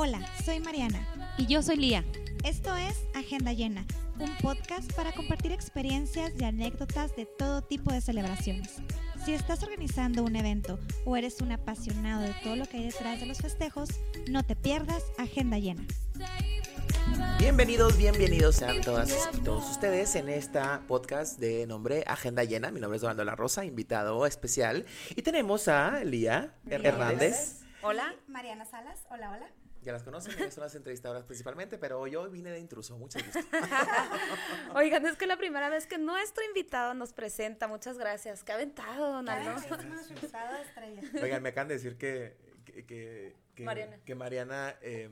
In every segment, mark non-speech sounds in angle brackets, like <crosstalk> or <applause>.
Hola, soy Mariana. Y yo soy Lía. Esto es Agenda Llena, un podcast para compartir experiencias y anécdotas de todo tipo de celebraciones. Si estás organizando un evento o eres un apasionado de todo lo que hay detrás de los festejos, no te pierdas Agenda Llena. Bienvenidos, bienvenidos sean todas y todos ustedes en esta podcast de nombre Agenda Llena. Mi nombre es Donaldo La Rosa, invitado especial. Y tenemos a Lía Hernández. Hola. Mariana Salas, hola, hola. Ya las conocen, ellas son las entrevistadoras principalmente, pero yo vine de intruso, muchas gracias. <laughs> Oigan, es que es la primera vez que nuestro invitado nos presenta, muchas gracias. Qué aventado, Donaldo. Oigan, me acaban de decir que, que, que, que Mariana, que Mariana eh,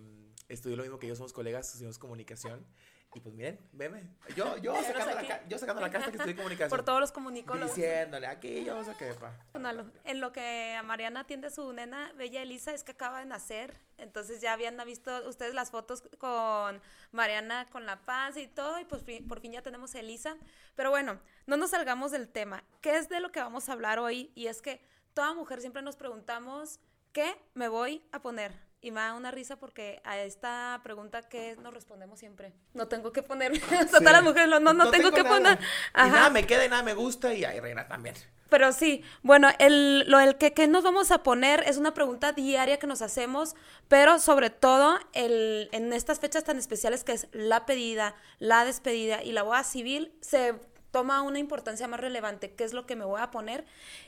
estudió lo mismo que yo, somos colegas, estudiamos comunicación. Y pues miren, veme, yo, yo, sacando, la, ca- yo sacando la casta que estudié <laughs> comunicación. Por todos los comunicólogos. Diciéndole, aquí yo sé qué, pa. Donaldo, En lo que a Mariana atiende su nena, Bella Elisa, es que acaba de nacer. Entonces ya habían visto ustedes las fotos con Mariana con la paz y todo. Y pues por fin ya tenemos a Elisa. Pero bueno, no nos salgamos del tema. ¿Qué es de lo que vamos a hablar hoy? Y es que toda mujer siempre nos preguntamos, ¿qué me voy a poner? Y me da una risa porque a esta pregunta que nos respondemos siempre. No tengo que ponerme. <laughs> O sea, todas las mujeres, lo- no, no, tengo, que nada. poner. Y nada me queda y nada me gusta y ahí reina también. Pero sí, bueno, el, lo el que, que nos vamos a poner es una pregunta diaria que nos hacemos, pero sobre todo el, en estas fechas tan especiales que es la pedida, la despedida y la boda civil, se toma una importancia más relevante, qué es lo que me voy a poner.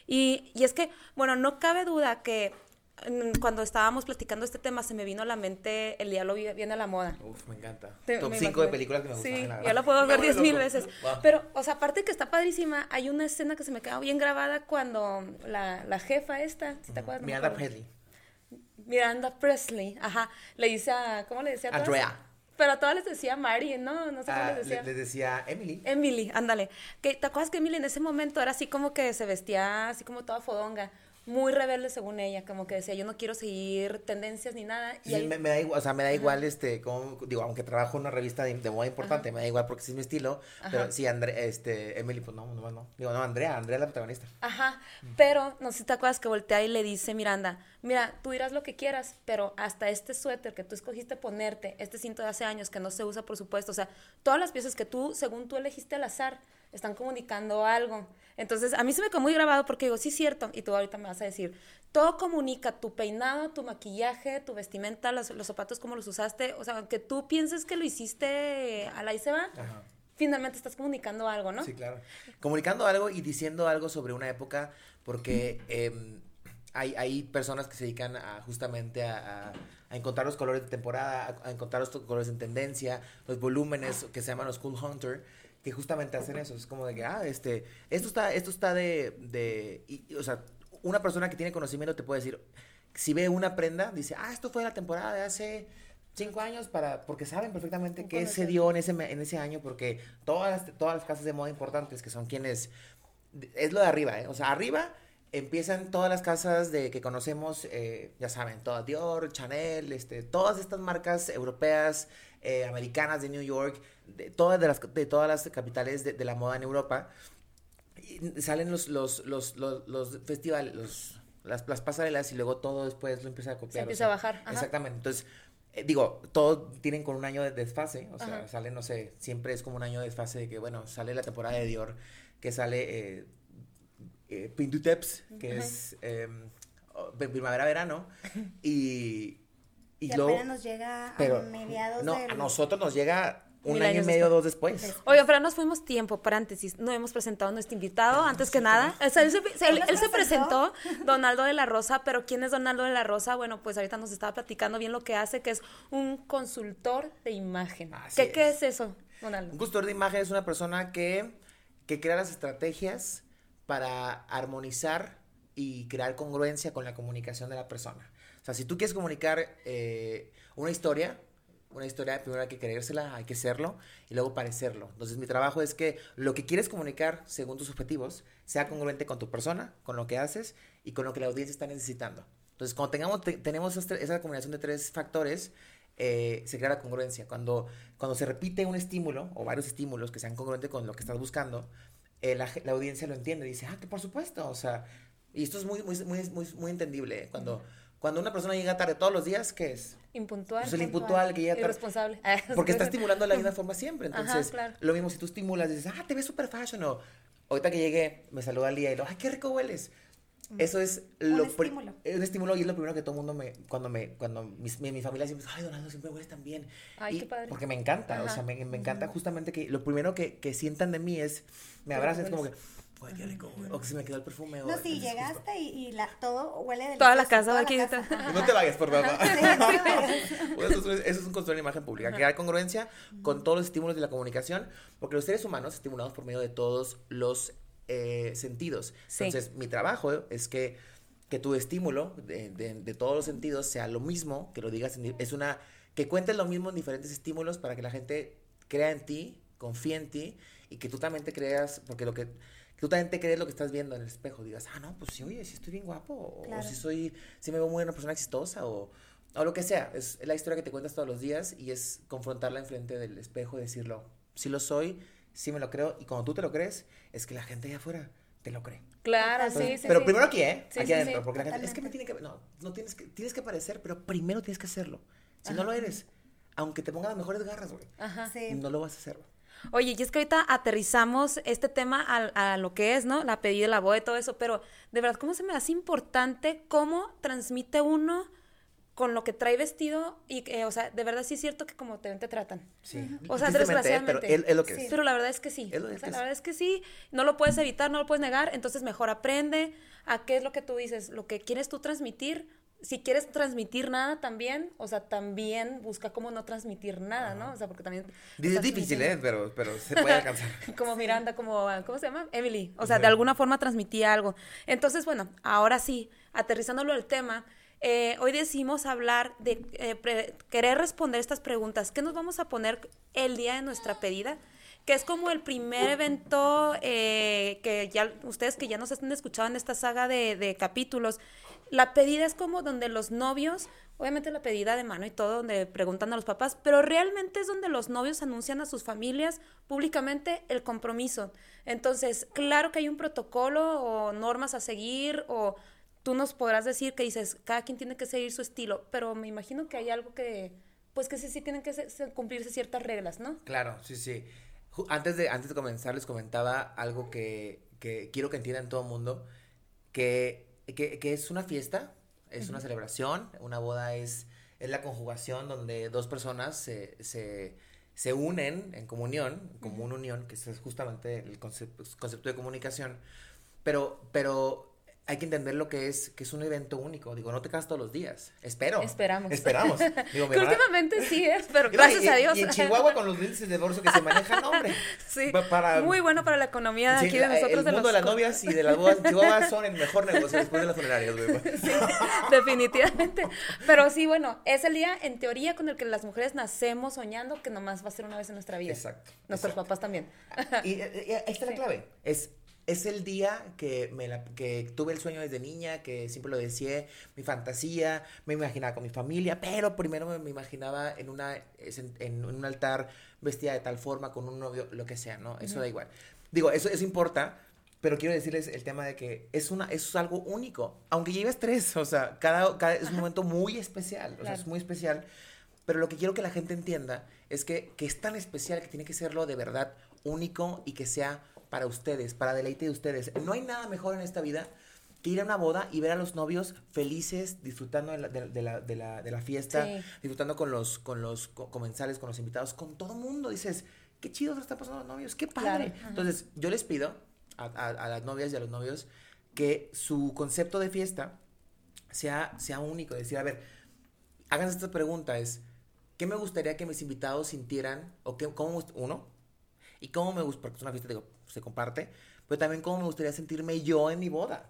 Y, y es que, bueno, no cabe duda que cuando estábamos platicando este tema se me vino a la mente El diablo vi- viene a la moda. Uf, me encanta. Te- Top me 5 de películas que me gustan. Sí, la ya verdad. la puedo ver diez mil veces. Wow. Pero, o sea, aparte que está padrísima, hay una escena que se me quedó bien grabada cuando la, la jefa esta, si te acuerdas? Miranda. Presley. Miranda Presley, ajá, le dice a, ¿cómo le decía a? Andrea. Pero a todas les decía Mary, ¿no? No sé cómo Ah, les decía. le- les decía Emily. Emily, ándale. Que, ¿Te acuerdas que Emily en ese momento era así como que se vestía así como toda fodonga? Muy rebelde según ella, como que decía, yo no quiero seguir tendencias ni nada. Sí, y ahí- me, me da igual, o sea, me da igual, este, como, digo, aunque trabajo en una revista de, de moda importante, me da igual porque sí es mi estilo, pero sí, Andre, este, Emily, pues no, no, no, digo, no, Andrea, Andrea es la protagonista. Ajá, pero no sé si te acuerdas que voltea y le dice Miranda, mira, tú dirás lo que quieras, pero hasta este suéter que tú escogiste ponerte, este cinto de hace años que no se usa, por supuesto, o sea, todas las piezas que tú, según tú elegiste al azar, están comunicando algo. Entonces, a mí se me quedó muy grabado porque digo, sí cierto, y tú ahorita me vas a decir, todo comunica, tu peinado, tu maquillaje, tu vestimenta, los, los zapatos, cómo los usaste, o sea, aunque tú pienses que lo hiciste a la y se va, Ajá. finalmente estás comunicando algo, ¿no? Sí, claro. Comunicando algo y diciendo algo sobre una época, porque em, hay, hay personas que se dedican a justamente a, a- a encontrar los colores de temporada, a, encontrar los colores en tendencia, los volúmenes que se llaman los Cool Hunter, que justamente hacen eso. Es como de que, ah, este, esto está, esto está de, de y- y, o sea, una persona que tiene conocimiento te puede decir, si ve una prenda, dice, ah, esto fue la temporada de hace cinco años para, porque saben perfectamente qué se dio en ese, en ese año, porque todas las, todas las casas de moda importantes, que son quienes, es lo de arriba, ¿eh? O sea, arriba empiezan todas las casas de que conocemos, eh, ya saben, todas Dior, Chanel, este, todas estas marcas europeas, eh, americanas de New York, de todas, de las, de todas las capitales de, de la moda en Europa. Y salen los, los, los, los, los festivales, los, las, las pasarelas y luego todo después lo empieza a copiar. Se o empieza sea, a bajar, ajá. Exactamente. Entonces, eh, digo, todos tienen con un año de desfase. O sea, sale, no sé, siempre es como un año de desfase de que, bueno, sale la temporada de Dior, que sale eh, eh, que es eh, primavera-verano. Y, y Y luego. nos llega Pero a mediados no, del... a nosotros nos llega un año y medio, después. dos después. Oiga, pero nos fuimos tiempo, paréntesis, no hemos presentado a nuestro invitado, antes que nada. O sea, él, se, <laughs> se- él- ¿No él se se presentó? Donaldo de la Rosa, pero ¿quién es Donaldo de la Rosa? Bueno, pues ahorita nos estaba platicando bien lo que hace, que es un consultor de imagen. Así ¿Qué, ¿Qué es. es eso, Donaldo? Un consultor de imagen es una persona que, que crea las estrategias para armonizar y crear congruencia con la comunicación de la persona. O sea, si tú quieres comunicar eh, una historia, una historia primero hay que creérsela, hay que serlo y luego parecerlo. Entonces mi trabajo es que lo que quieres comunicar según tus objetivos sea congruente con tu persona, con lo que haces y con lo que la audiencia está necesitando. Entonces cuando tengamos, te- tenemos este- esa combinación de tres factores, eh, se crea la congruencia. Cuando, cuando se repite un estímulo o varios estímulos que sean congruentes con lo que estás buscando, eh, la, audiencia lo entiende, dice, ah, que por supuesto, o sea, y esto es muy, muy, muy, muy, muy entendible, ¿eh? cuando, Cuando una persona llega tarde todos los días, ¿qué es? Impuntual. Pues el impuntual que llega tarde. Irresponsable. <laughs> Porque está <laughs> estimulando la misma forma siempre. Ajá, Entonces, claro. lo mismo si tú estimulas, dices, ah, te ves super fashion. O ahorita que llegué, me saluda Lía y lo, ay, qué rico hueles. Eso es Un lo pri- estímulo. es un estímulo y es lo primero que todo el mundo me, cuando me, cuando mis- mi, mi familia siempre dice, ay, Donaldo, siempre hueles tan bien. Ay, Y- qué padre. Porque me encanta, o Ajá. sea, me, me encanta justamente que lo primero que, que sientan de mí es, me abrazan, es como que, ay, qué rico, huele", o que se me quedó el perfume. o No, sí, llegaste y, y la, todo huele delicioso. Toda la casa, toda aquí la está. casa. No te vayas, por favor. Pues <laughs> eso, es, un construir una imagen pública, crear congruencia con todos los estímulos de la comunicación, porque los seres humanos estimulamos por medio de todos los eh, sentidos. Sí. Entonces, mi trabajo es que, que tu estímulo de, de- de todos los sentidos sea lo mismo, que lo digas, en es una, que cuentes lo mismo en diferentes estímulos para que la gente crea en ti, confíe en ti y que tú también te creas, porque lo que... que tú también te crees lo que estás viendo en el espejo, digas, ah, no, pues sí, oye, sí estoy bien guapo, o, Claro. si soy, si me veo muy una persona exitosa, o, o lo que sea. Es la historia que te cuentas todos los días y es confrontarla enfrente del espejo y decirlo, sí lo soy, sí me lo creo, y cuando tú te lo crees, es que la gente allá afuera te lo cree. Claro, sí, sí. pero sí. primero aquí, ¿eh? Sí, aquí sí, adentro, sí, porque la gente, es que me tiene que, no, no tienes que, tienes que parecer, pero primero tienes que hacerlo. Si no lo eres, aunque te pongan las mejores garras, güey, Ajá. Sí. no lo vas a hacer, güey. Oye, y es que ahorita aterrizamos este tema a, a lo que es, ¿no? La pedida, la y todo eso, pero de verdad, ¿cómo se me hace importante cómo transmite uno con lo que trae vestido? Y, que, o sea, de verdad sí es cierto que como te ven, te tratan. Sí. O sea, Tristemente, ¿eh? desgraciadamente. Pero es, es lo que Sí. es. Pero la verdad es que sí. Es lo- O es sea, que la es. verdad es que sí. No lo puedes evitar, no lo puedes negar. Entonces mejor aprende a qué es lo que tú dices, lo que quieres tú transmitir. Si quieres transmitir nada también, o sea, también busca cómo no transmitir nada, ¿no? O sea, porque también... Es difícil, ¿eh? Pero, pero se puede <laughs> alcanzar. como Miranda, como, ¿cómo se llama? Emily. O sea, de alguna forma transmitía algo. Entonces, bueno, ahora sí, aterrizándolo el tema, eh, hoy decidimos hablar de eh, querer responder estas preguntas. ¿Qué nos vamos a poner el día de nuestra pedida? Que es como el primer evento eh, que ya ustedes que ya nos están escuchando en esta saga de, de capítulos, la pedida es como donde los novios, obviamente la pedida de mano y todo, donde preguntan a los papás, pero realmente es donde los novios anuncian a sus familias públicamente el compromiso. Entonces, claro que hay un protocolo o normas a seguir o tú nos podrás decir que dices, cada quien tiene que seguir su estilo, pero me imagino que hay algo que, pues que sí, sí tienen que se- se- cumplirse ciertas reglas, ¿no? Claro, sí, sí. Antes de, antes de comenzar, les comentaba algo que, que quiero que entiendan todo el mundo, que, que, que es una fiesta, es una celebración, una boda es, es la conjugación donde dos personas se, se, se unen en comunión, como una unión, que es justamente el concepto, concepto de comunicación, pero, pero hay que entender lo que es, que es un evento único. Digo, no te casas todos los días. Espero. Esperamos. Esperamos. Digo, mi Que hermana- últimamente sí es, pero y- gracias y- a Dios. Y en Chihuahua con los índices de divorcio que se manejan, hombre. <laughs> Sí, para- muy bueno para la economía de Sí, aquí de nosotros. el de mundo los de las novias y de las bodas en Chihuahua son el mejor negocio después de las funerarias. <laughs> Sí, definitivamente. Pero sí, bueno, es el día en teoría con el que las mujeres nacemos soñando que nomás va a ser una vez en nuestra vida. Exacto, Nuestros exacto. papás también. Y, eh, eh, ahí está la clave. Es, es el día que, me la- que tuve el sueño desde niña, que siempre lo deseé, mi fantasía, me imaginaba con mi familia, pero primero me, me imaginaba en, una, en, en un altar vestida de tal forma, con un novio, lo que sea, ¿no? Eso da igual. Digo, eso, eso importa, pero quiero decirles el tema de que es, una, es algo único, aunque lleves tres, o sea, cada, cada es un momento muy especial, o sea, es muy especial. Pero lo que quiero que la gente entienda es que, que es tan especial que tiene que serlo de verdad único y que sea para ustedes, para deleite de ustedes. No hay nada mejor en esta vida que ir a una boda y ver a los novios felices, disfrutando de la, de, de la, de la, de la fiesta, Sí. disfrutando con los, con los co- comensales, con los invitados, con todo el mundo. Dices, qué chido se están pasando los novios, qué padre. Claro. Entonces, yo les pido a, a- a las novias y a los novios que su concepto de fiesta sea, sea único. Decir, a ver, háganse esta pregunta, es, ¿qué me gustaría que mis invitados sintieran? O qué, cómo, uno, y cómo me gusta, porque es una fiesta, digo, se comparte, pero también cómo me gustaría sentirme yo en mi boda.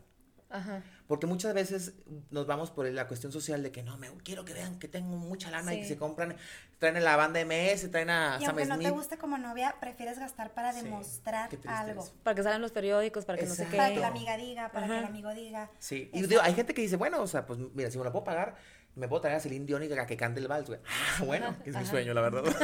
Ajá. Porque muchas veces nos vamos por la cuestión social de que no, me quiero que vean que tengo mucha lana y que se compran, traen a la banda MS, traen a Y Sam aunque no te guste como novia, prefieres gastar para Sí, demostrar algo. es. Para que salgan los periódicos, para que no sé Exacto. qué. Para que la amiga diga, para que el amigo diga. Sí, y digo, hay gente que dice, bueno, o sea, pues mira, si me la puedo pagar, me puedo traer a Celine Dion y a que cante el vals, güey. Ah, bueno, es mi sueño, la verdad. <laughs>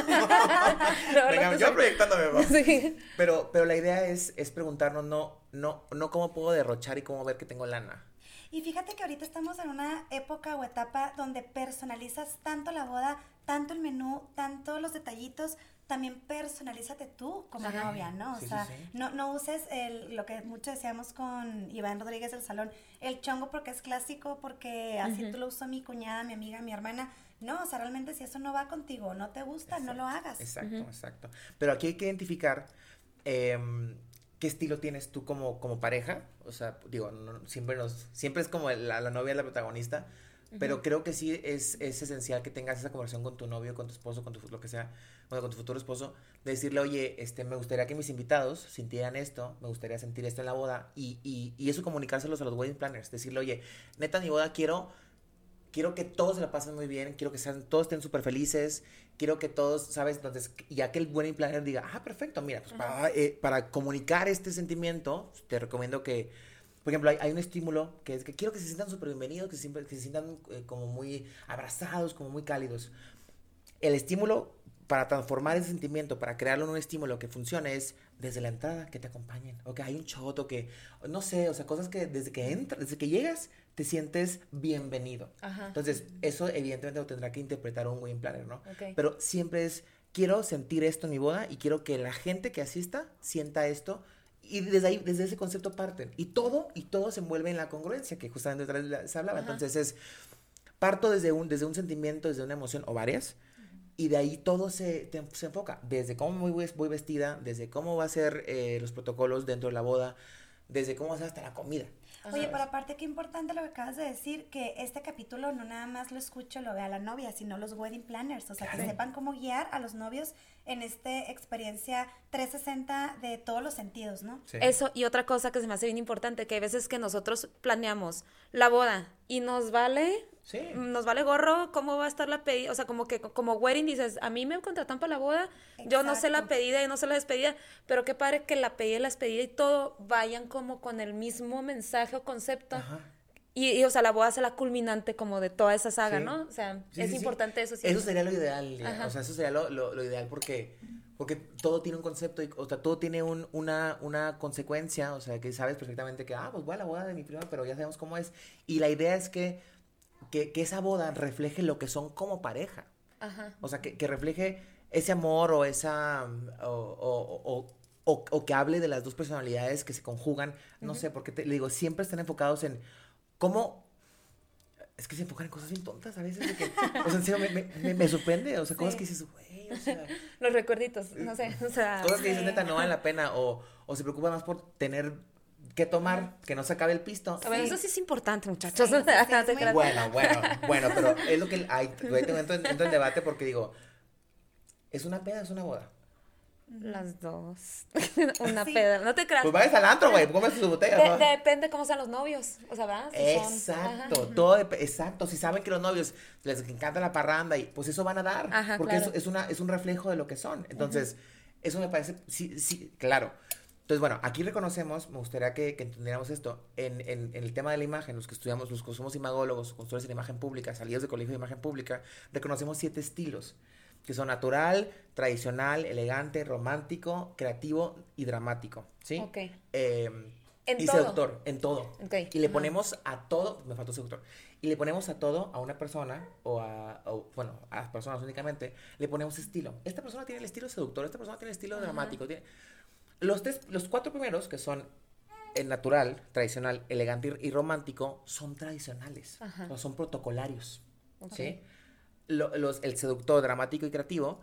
La verdad Venga, que yo sí. proyectándome, ¿no? Sí. Pero, pero la idea es, es preguntarnos, no, no, no cómo puedo derrochar y cómo ver que tengo lana. Y fíjate que ahorita estamos en una época o etapa donde personalizas tanto la boda, tanto el menú, tanto los detallitos, también personalízate tú como Ajá. novia, ¿no? O Sí, sea, sí. No, no uses el, lo que mucho decíamos con Iván Rodríguez del Salón, el chongo porque es clásico, porque así tú lo usó mi cuñada, mi amiga, mi hermana. No, o sea, realmente si eso no va contigo, no te gusta, no lo hagas. Exacto, exacto. Pero aquí hay que identificar em, qué estilo tienes tú como, como pareja. O sea, digo, no- siempre, nos, siempre es como la, la novia la protagonista. Pero creo que sí es, es esencial que tengas esa conversación con tu novio, con tu esposo, con tu lo que sea, bueno, con tu futuro esposo, de decirle, oye, este, me gustaría que mis invitados sintieran esto, me gustaría sentir esto en la boda, y, y, y eso comunicárselos a los wedding planners, decirle, oye, neta, mi boda quiero quiero que todos se la pasen muy bien, quiero que sean, todos estén súper felices, quiero que todos, ¿sabes? Entonces, ya que el buen planner diga, ah, perfecto, mira, pues para, eh, para comunicar este sentimiento, te recomiendo que, por ejemplo, hay, hay un estímulo que es que quiero que se sientan súper bienvenidos, que, siempre, que se sientan eh, como muy abrazados, como muy cálidos. El estímulo para transformar ese sentimiento, para crearlo en un estímulo que funcione es desde la entrada que te acompañen, o que hay un choto que, no sé, o sea, cosas que desde que entras, desde que llegas, te sientes bienvenido. Ajá. Entonces, eso evidentemente lo tendrá que interpretar un wedding planner, ¿no? Ok. Pero siempre es, quiero sentir esto en mi boda y quiero que la gente que asista sienta esto. Y desde ahí, desde ese concepto parten. Y todo, y todo se envuelve en la congruencia, que justamente se hablaba. Ajá. Entonces es, parto desde un, desde un sentimiento, desde una emoción o varias, y de ahí todo se, te- se enfoca. Desde cómo voy, voy vestida, desde cómo va a ser eh, los protocolos dentro de la boda, desde cómo va a ser hasta la comida. Oye, pero aparte qué importante lo que acabas de decir, que este capítulo no nada más lo escucho, lo vea la novia, sino los wedding planners, o sea, que Claro. sepan cómo guiar a los novios en esta experiencia 360 de todos los sentidos, ¿no? Sí. Eso y otra cosa que se me hace bien importante, que hay veces que nosotros planeamos la boda y nos vale, Sí. nos vale gorro cómo va a estar la pedida, o sea, como que como wedding dices, a mí me contratan para la boda, yo no sé la pedida y no sé la despedida, pero qué padre que la pedida y la despedida y todo vayan como con el mismo mensaje o concepto. Ajá. Y, y, o sea, la boda es la culminante como de toda esa saga, Sí. ¿no? O sea, Sí, es sí, sí. importante eso. Eso sería lo ideal, ya. O sea, eso sería lo, lo- lo ideal porque, porque todo tiene un concepto, y, o sea, todo tiene un, una, una consecuencia, o sea, que sabes perfectamente que, ah, pues voy a la boda de mi prima, pero ya sabemos cómo es. Y la idea es que, que, que esa boda refleje lo que son como pareja. Ajá. O sea, que, que refleje ese amor o esa, o, o- o- o- o que hable de las dos personalidades que se conjugan, no sé, porque te le digo, siempre están enfocados en cómo es que se enfocan en cosas bien tontas a veces. de que, o sea, en serio, me, me- me- sorprende. O sea, cosas Sí. que dices, güey, o sea, Los recuerditos, no sé, o sea. cosas que dices, neta, no valen la pena. O, o se preocupa más por tener que tomar, que no se acabe el pisto. Bueno, Sí. eso sí es importante, muchachos. Sí, sí. <laughs> Bueno, bueno, bueno, pero <laughs> es lo que hay. Ahí entro, en- entro en debate porque digo, ¿es una peda o es una boda? Las dos. <laughs> Una Sí. peda. No te creas. Pues vayas al antro, güey, cómese su botella. De- ¿no? depende cómo sean los novios. O sea, ¿verdad? Si son- Exacto, Ajá. todo dep- exacto. Si saben que los novios les encanta la parranda y pues eso van a dar, Ajá, porque claro. es, es una es un reflejo de lo que son. Entonces, eso me parece sí sí, claro. Entonces, bueno, aquí reconocemos, me gustaría que, que entendiéramos esto, en, en- en el tema de la imagen, los que estudiamos, los que somos imagólogos, consultores en imagen pública, salidos de colegio de imagen pública, reconocemos siete estilos, que son natural, tradicional, elegante, romántico, creativo y dramático, ¿sí? Ok. Eh, En y todo. seductor, en todo. Ok, Y le ponemos a todo, me faltó seductor, y le ponemos a todo, a una persona, o a, o, bueno, a personas únicamente, le ponemos estilo. Esta persona tiene el estilo seductor, esta persona tiene el estilo dramático. Tiene... Los, tres, los cuatro primeros, que son el natural, tradicional, elegante y romántico, son tradicionales, Ajá. son protocolarios. Ok. ¿sí? Lo- los, el seductor, dramático y creativo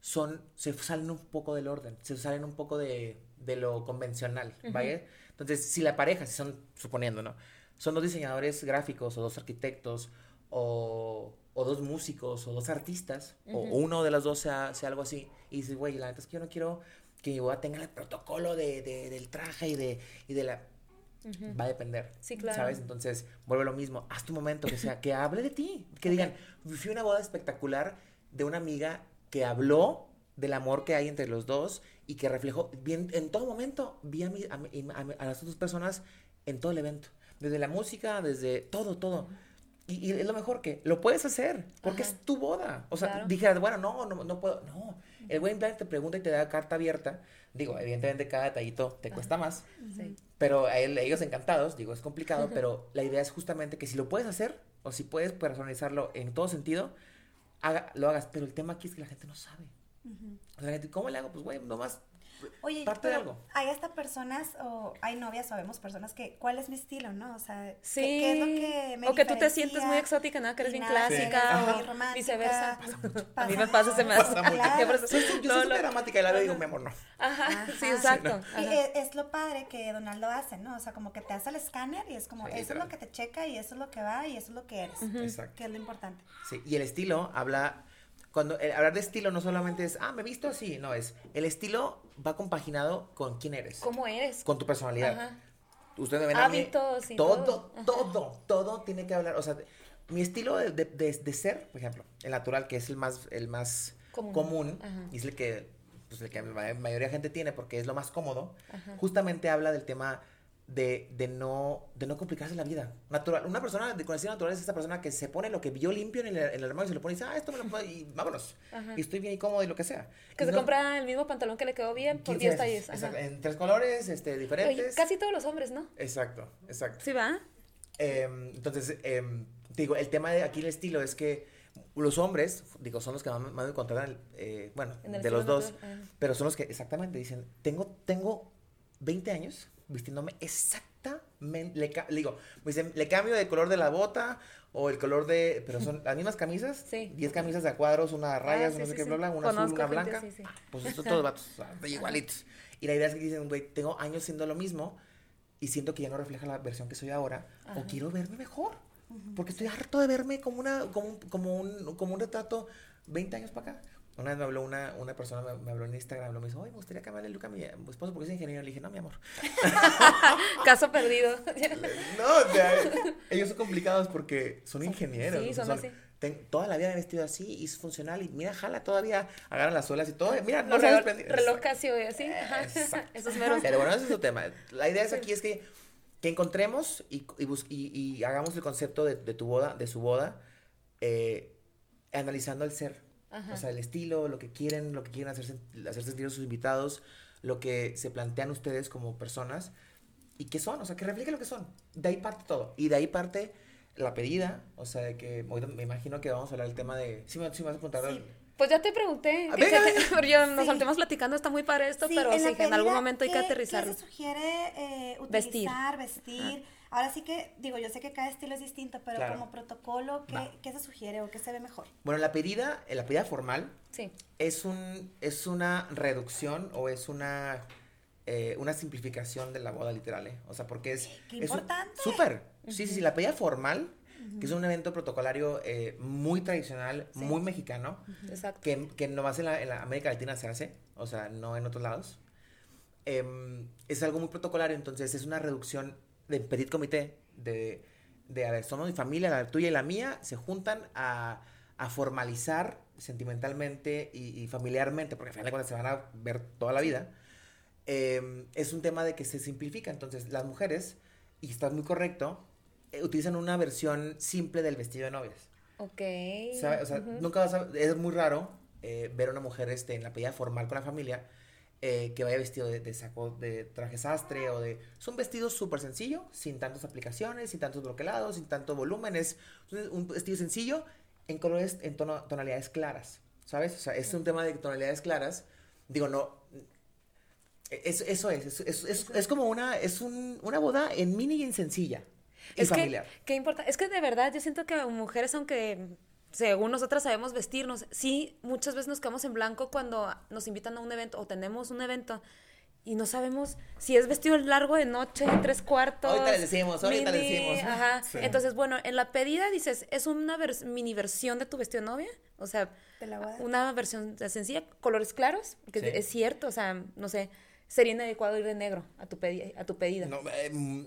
son, se salen un poco del orden, se salen un poco de, de lo convencional, ¿vaya? Entonces, si la pareja, si son, suponiendo, ¿no? Son dos diseñadores gráficos o dos arquitectos o, o dos músicos o dos artistas, o uno de los dos sea, sea algo así, y dices, güey, la neta es que yo no quiero que mi boda tenga el protocolo de, de- del traje y de, y de la... Va a depender. Sí, claro. ¿Sabes? Entonces, vuelve lo mismo. Haz tu momento, que sea, que hable de ti. Que digan, fui a una boda espectacular de una amiga que habló del amor que hay entre los dos y que reflejó bien en todo momento. Vi a, mi- a, a a las dos personas en todo el evento. Desde la música, desde todo, todo. Y, y es lo mejor que lo puedes hacer, porque Ajá. es tu boda. O sea, Claro. dijeras, bueno, no, no, no puedo. No, El wedding planner te pregunta y te da carta abierta. Digo, evidentemente cada detallito te cuesta más. Sí. Pero a él- ellos encantados, digo, es complicado, pero la idea es justamente que si lo puedes hacer o si puedes personalizarlo en todo sentido, haga, lo hagas. Pero el tema aquí es que la gente no sabe. O sea, la gente, ¿cómo le hago? Pues, güey, nomás Oye, parte de pero algo. hay hasta personas, o hay novias, o vemos personas que, ¿cuál es mi estilo, no? O sea, ¿qué- Sí. ¿qué, es lo que me o que tú te sientes muy exótica, ¿no? Que eres bien clásica eres o muy romántica. viceversa. Pasa <laughs> A mí me pasa, se me mucho, hace. claro. Qué. Soy- yo soy No, lo- dramática y la veo y digo, mi amor, no. Ajá, sí, Ajá. exacto. Y ajá. es, es lo padre que Donaldo hace, ¿no? O sea, como que te hace el escáner y es como, Sí, eso es literal. lo que te checa y eso es lo que va y eso es lo que eres. Exacto. Que es lo importante. Sí, y el estilo habla, cuando el hablar de estilo no solamente es, ah, me he visto así, no, es, el estilo va compaginado con quién eres, ¿Cómo eres? con tu personalidad. Ajá. Ustedes me ven a Hábitos y todo, todo. Todo, todo tiene que hablar, o sea, mi estilo de, de- de- de ser, por ejemplo, el natural, que es el más, el más Común. y es el que, pues, el que la ma- mayoría de gente tiene porque es lo más cómodo, Ajá. justamente habla del tema de, de no, de no complicarse la vida. Natural, una persona de con estilo natural es esa persona que se pone lo que vio limpio en el, en el armario y se lo pone y dice, ah, esto me lo puedo, y vámonos. Ajá. Y estoy bien y cómodo y lo que sea. Que Y se no- compra el mismo pantalón que le quedó bien por 15 10 veces. talles. Exacto, En tres colores, este, Oye, diferentes. casi todos los hombres, ¿no? Exacto, exacto. Sí, va. Em, entonces, em, te digo, el tema de aquí el estilo es que los hombres, digo, son los que más, más me contratan, eh, bueno, de los dos, natural, pero son los que exactamente dicen, tengo, tengo 20 años vistiéndome exactamente, le, le digo, me dicen, le cambio de color de la bota o el color de, pero son las mismas camisas, Sí. 10 camisas de a cuadros, una a rayas, Ah, sí, no sé sí, qué, sí. bla, bla, una azul, Conozco una gente blanca, así, sí. pues estos todos vatos, o sea, <laughs> igualitos. Y la idea es que dicen, güey, tengo años siendo lo mismo y siento que ya no refleja la versión que soy ahora o Ajá. quiero verme mejor. Porque estoy harto de verme como una como como un, como un retrato 20 años para acá. Una vez me habló una, una persona, me, me habló en Instagram, me dijo, oye, me gustaría cambiarle el look a mi, a mi esposo porque es ingeniero. Le dije, no, mi amor. <laughs> Caso perdido. <laughs> No, o sea, ellos son complicados porque son ingenieros. sí, son así. ten- toda la vida me he vestido así y es funcional y mira, jala todavía, agarran las suelas y todo. Mira, no reloj, desprende- reloj Casio y así. Ajá. Exacto. Esos meros. Pero bueno, ese es su tema. La idea es aquí es que, que encontremos y, y, y- y hagamos el concepto de, de tu boda, de su boda, eh, analizando el ser. Ajá. O sea, el estilo, lo que quieren, lo que quieren hacer, sen- hacer sentir a sus invitados, lo que se plantean ustedes como personas y qué son, o sea, que refleje lo que son. De ahí parte todo. Y de ahí parte la pedida, o sea, de que me imagino que vamos a hablar del tema de... Sí, me, sí me vas a. Sí. Pues ya te pregunté. A que- ver. que- <laughs> pero yo nos Sí. saltemos platicando, está muy padre esto, Sí, pero en sí, en algún momento hay que ¿qué- aterrizarlo. ¿Qué se sugiere eh, Vestir. utilizar, vestir? Ahora sí que, digo, yo sé que cada estilo es distinto, pero Claro. como protocolo, ¿qué. ¿qué se sugiere o qué se ve mejor? Bueno, la pedida, la pedida formal Sí. es un es una reducción o es una eh, una simplificación de la boda literal, ¿eh? O sea, porque es ¡Qué es importante! súper. Sí, sí, sí, la pedida formal, que es un evento protocolario eh, muy tradicional, Sí. muy mexicano, Exacto. que, que nomás en la, en la América Latina se hace, o sea, no en otros lados. Em, es algo muy protocolario, entonces es una reducción de petit comité, de, de, a ver, somos mi familia, la tuya y la mía, se juntan a, a formalizar sentimentalmente y, y familiarmente, porque al final de cuentas se van a ver toda la vida. Em, es un tema de que se simplifica, entonces las mujeres, y está muy correcto, eh, utilizan una versión simple del vestido de novias. Ok. ¿sabe? O sea, Ujú. nunca vas a, es muy raro eh, ver a una mujer este, en la pedida formal con la familia eh, que vaya vestido de, de saco, de traje sastre o de... Es un vestido súper sencillo, sin tantas aplicaciones, sin tantos bloqueados, sin tanto volumen. Es un- vestido sencillo en colores, en tono- tonalidades claras, ¿sabes? O sea, es un tema de tonalidades claras. Digo, no... Es, eso es, es, es, es- es como una, es un, una boda en mini y en sencilla. Y Es que, familiar. ¿qué importa? Es que de verdad yo siento que mujeres, aunque según nosotras sabemos vestirnos, sí, muchas veces nos quedamos en blanco cuando nos invitan a un evento o tenemos un evento y no sabemos si es vestido largo de noche, tres cuartos. Ahorita les decimos, ahorita les decimos. Ajá. Sí. Entonces, bueno, en la pedida dices, es una vers- mini versión de tu vestido de novia, o sea, De la boda. una versión sencilla, colores claros, que Sí. es cierto, o sea, no sé, sería inadecuado ir de negro a tu, pedi- a tu pedida. No, eh, mm,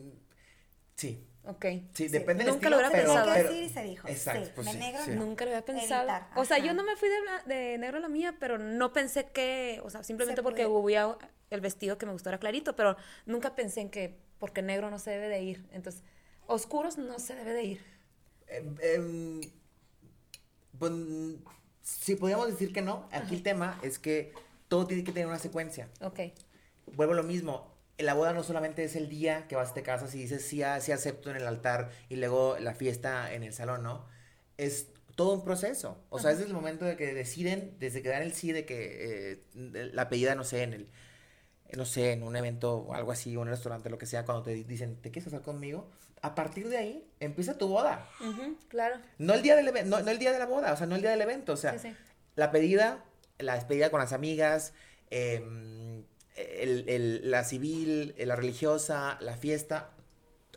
sí, Ok. Sí, depende del Nunca estilo, lo hubiera pero- pensado. pero- decir y se dijo. Exacto, sí, pues de sí, negro sí. no. Nunca lo había pensado. O sea, ajá. yo no me fui de, bla- de negro a la mía, pero no pensé que, o sea, simplemente Se porque hubo el vestido que me gustó era clarito, pero nunca pensé en que porque negro no se debe de ir. Entonces, oscuros no se debe de ir. Em, em, pues, Sí, podríamos decir que no. Aquí el tema es que todo tiene que tener una secuencia. Ok. Vuelvo a lo mismo. La boda no solamente es el día que vas te casas y dices sí, ah, sí acepto en el altar y luego la fiesta en el salón, ¿no? Es todo un proceso. O sea, es desde el momento de que deciden, desde que dan el sí de que eh, la apellida, no sé, en el, no sé, en un evento o algo así, un restaurante, lo que sea, cuando te dicen, ¿te quieres casar conmigo? A partir de ahí empieza tu boda. Claro. No el día del no, no el día de la boda, o sea, no el día del evento, o sea, Sí, sí. la pedida, la despedida con las amigas, em, el- el- la civil, la religiosa, la fiesta,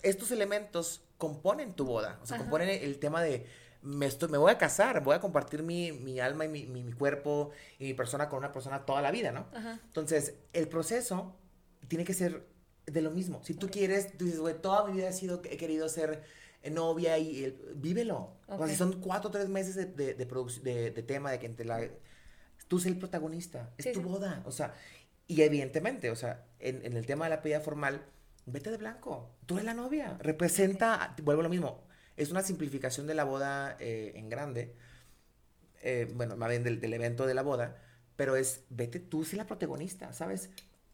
estos elementos componen tu boda, o sea, Ajá. componen el tema de me, estoy, me voy a casar, voy a compartir mi, mi alma y mi, mi- mi cuerpo y mi persona con una persona toda la vida, ¿no? Ajá. Entonces, el proceso tiene que ser de lo mismo. Si tú Ok. quieres, tú dices, güey, toda mi vida he, sido, he querido ser novia y el- vívelo. O sea, si son cuatro o tres meses de, de, de- de tema, de que entre la... Tú eres el protagonista, es Sí, tu sí. boda. O sea, y evidentemente, o sea, en, en el tema de la pedida formal, vete de blanco. Tú eres la novia. Representa, vuelvo a lo mismo, es una simplificación de la boda eh, en grande. eh, bueno, más bien del, del evento de la boda, pero es, vete tú, sé la protagonista, ¿sabes?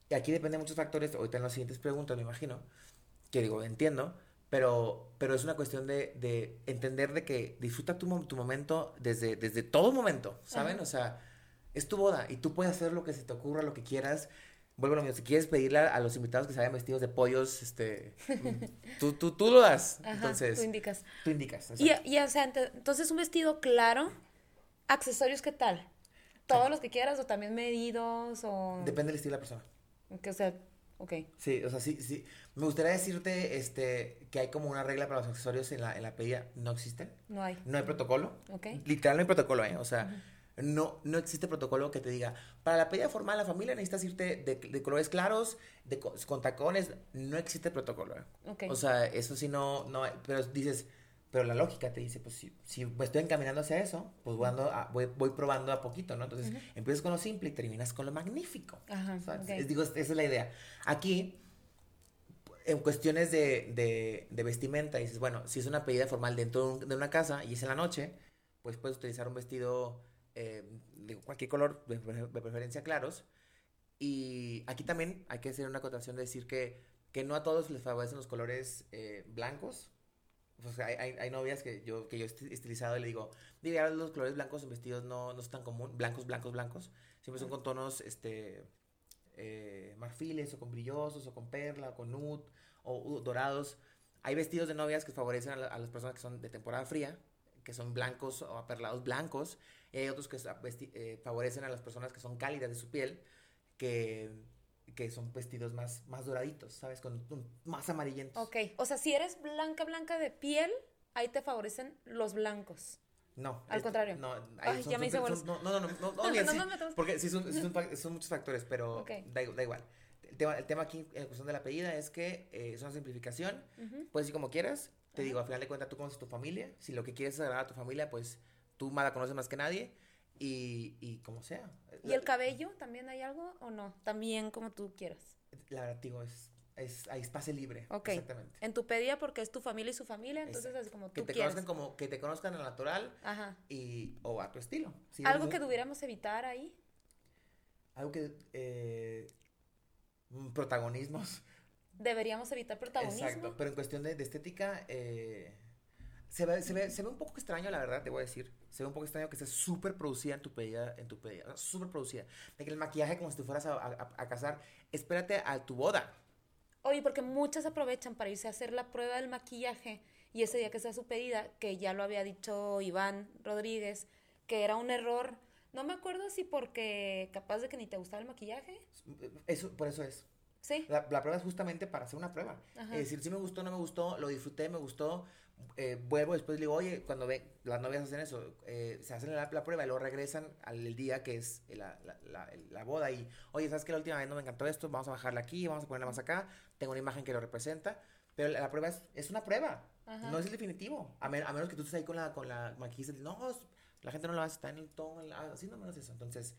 Y aquí depende de muchos factores, ahorita en las siguientes preguntas me imagino, que digo, entiendo, pero, pero es una cuestión de, de entender de que disfruta tu, tu momento desde, desde todo momento, ¿saben? Ajá. O sea, es tu boda y tú puedes hacer lo que se te ocurra, lo que quieras. Vuelvo a lo mismo, si quieres pedirle a, a los invitados que se vayan vestidos de pollos, este, <laughs> tú, tú, tú lo das. Ajá. Entonces, tú indicas. tú indicas. Y, y, o sea, entonces un vestido claro, accesorios, ¿qué tal? Todos los que quieras o también medidos o... Depende del estilo de la persona. Que, o sea, ok. Sí, o sea, sí, sí. Me gustaría decirte este, que hay como una regla para los accesorios en la, en la pedida. No existen. No hay. No hay protocolo. Ok. Literal no hay protocolo, ¿eh? O sea, no, no existe protocolo que te diga, para la pedida formal, la familia necesitas irte de, de colores claros, de, co- con tacones. No existe protocolo, ¿eh? Ok. O sea, eso sí no, no pero dices, pero la lógica te dice, pues si, si estoy encaminando hacia eso, pues voy, ando a- voy, voy probando a poquito, ¿no? Entonces, empiezas con lo simple y terminas con lo magnífico. Ajá, ¿sabes? ok. Es- digo, esa es la idea. Aquí, en cuestiones de, de, de vestimenta, dices, bueno, si es una pedida formal dentro de, un- de una casa y es en la noche, pues puedes utilizar un vestido eh, de cualquier color, de, de preferencia claros. Y aquí también hay que hacer una acotación de decir que, que no a todos les favorecen los colores eh, blancos. Sea, hay, hay, hay novias que yo, que yo he esti- estilizado y le digo, diría los colores blancos en vestidos no, no es tan común, blancos, blancos, blancos. Siempre son con tonos, este, eh, marfiles o con brillosos o con perla o con nude o uh, dorados. Hay vestidos de novias que favorecen a, la- a las personas que son de temporada fría, que son blancos o aperlados blancos. Y hay otros que eh, favorecen a las personas que son cálidas de su piel, que, que son vestidos más, más doraditos, ¿sabes? Con un- más amarillentos. Ok. O sea, si eres blanca, blanca de piel, ahí te favorecen los blancos. No. Al es- contrario. No, Ay, ya me hice son- bolas. no, no, no, no, no, no, <laughs> No, bien, no sí, porque sí son, son, son muchos factores, pero Ok. da, da igual. El tema, el tema aquí en cuestión de la pedida es que eh, es una simplificación, Ujú. puedes ir como quieras, te Ajá. digo, al final de cuentas tú conoces tu familia, si lo que quieres es agradar a tu familia, pues tú más la conoces más que nadie y, y como sea. ¿Y el cabello? ¿También hay algo o no? También como tú quieras. La verdad, digo, es, es, hay espacio libre. Ok. Exactamente. En tu pedida porque es tu familia y su familia, entonces Exacto. así como Que tú te quieras. conozcan como, que te conozcan al natural Ajá. y, o a tu estilo. Si Algo que debiéramos evitar ahí. Algo que, eh, mm, protagonismos. Deberíamos evitar protagonismo. Exacto, pero en cuestión de, de estética, eh, se, ve, se, ve, se ve un poco extraño, la verdad, te voy a decir. Se ve un poco extraño que estés súper producida en tu pedida, en tu pedida, súper producida. De que el maquillaje como si te fueras a, a- a casar, espérate a tu boda. Oye, porque muchas aprovechan para irse a hacer la prueba del maquillaje y ese día que sea su pedida, que ya lo había dicho Iván Rodríguez, que era un error. No me acuerdo si porque capaz de que ni te gustaba el maquillaje. Eso, por eso es. Sí. La, la prueba es justamente para hacer una prueba. Ajá. Es decir, si me gustó, no me gustó, lo disfruté, me gustó. Eh, vuelvo después y digo, oye, cuando ve, las novias hacen eso, eh, se hacen la, la prueba y luego regresan al día que es la, la, la- la boda y, oye, ¿sabes qué? La última vez no me encantó esto, vamos a bajarla aquí, vamos a ponerla más acá, tengo una imagen que lo representa, pero la, la prueba es, es una prueba, Ajá. no es el definitivo, a, men- a menos que tú estés ahí con la, con la maquillista, no, la gente no lo hace, está en el tono, la- no menos eso, entonces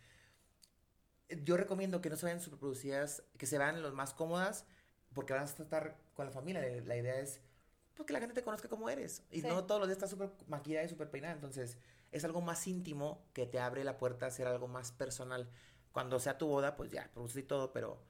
yo recomiendo que no se vayan superproducidas, que se vean los más cómodas, porque van a estar con la familia. La idea es pues que la gente te conozca como eres. Y Sí. no todos los días estás súper maquillada y súper peinada. Entonces, es algo más íntimo que te abre la puerta a hacer algo más personal. Cuando sea tu boda, pues ya, produce y todo, pero,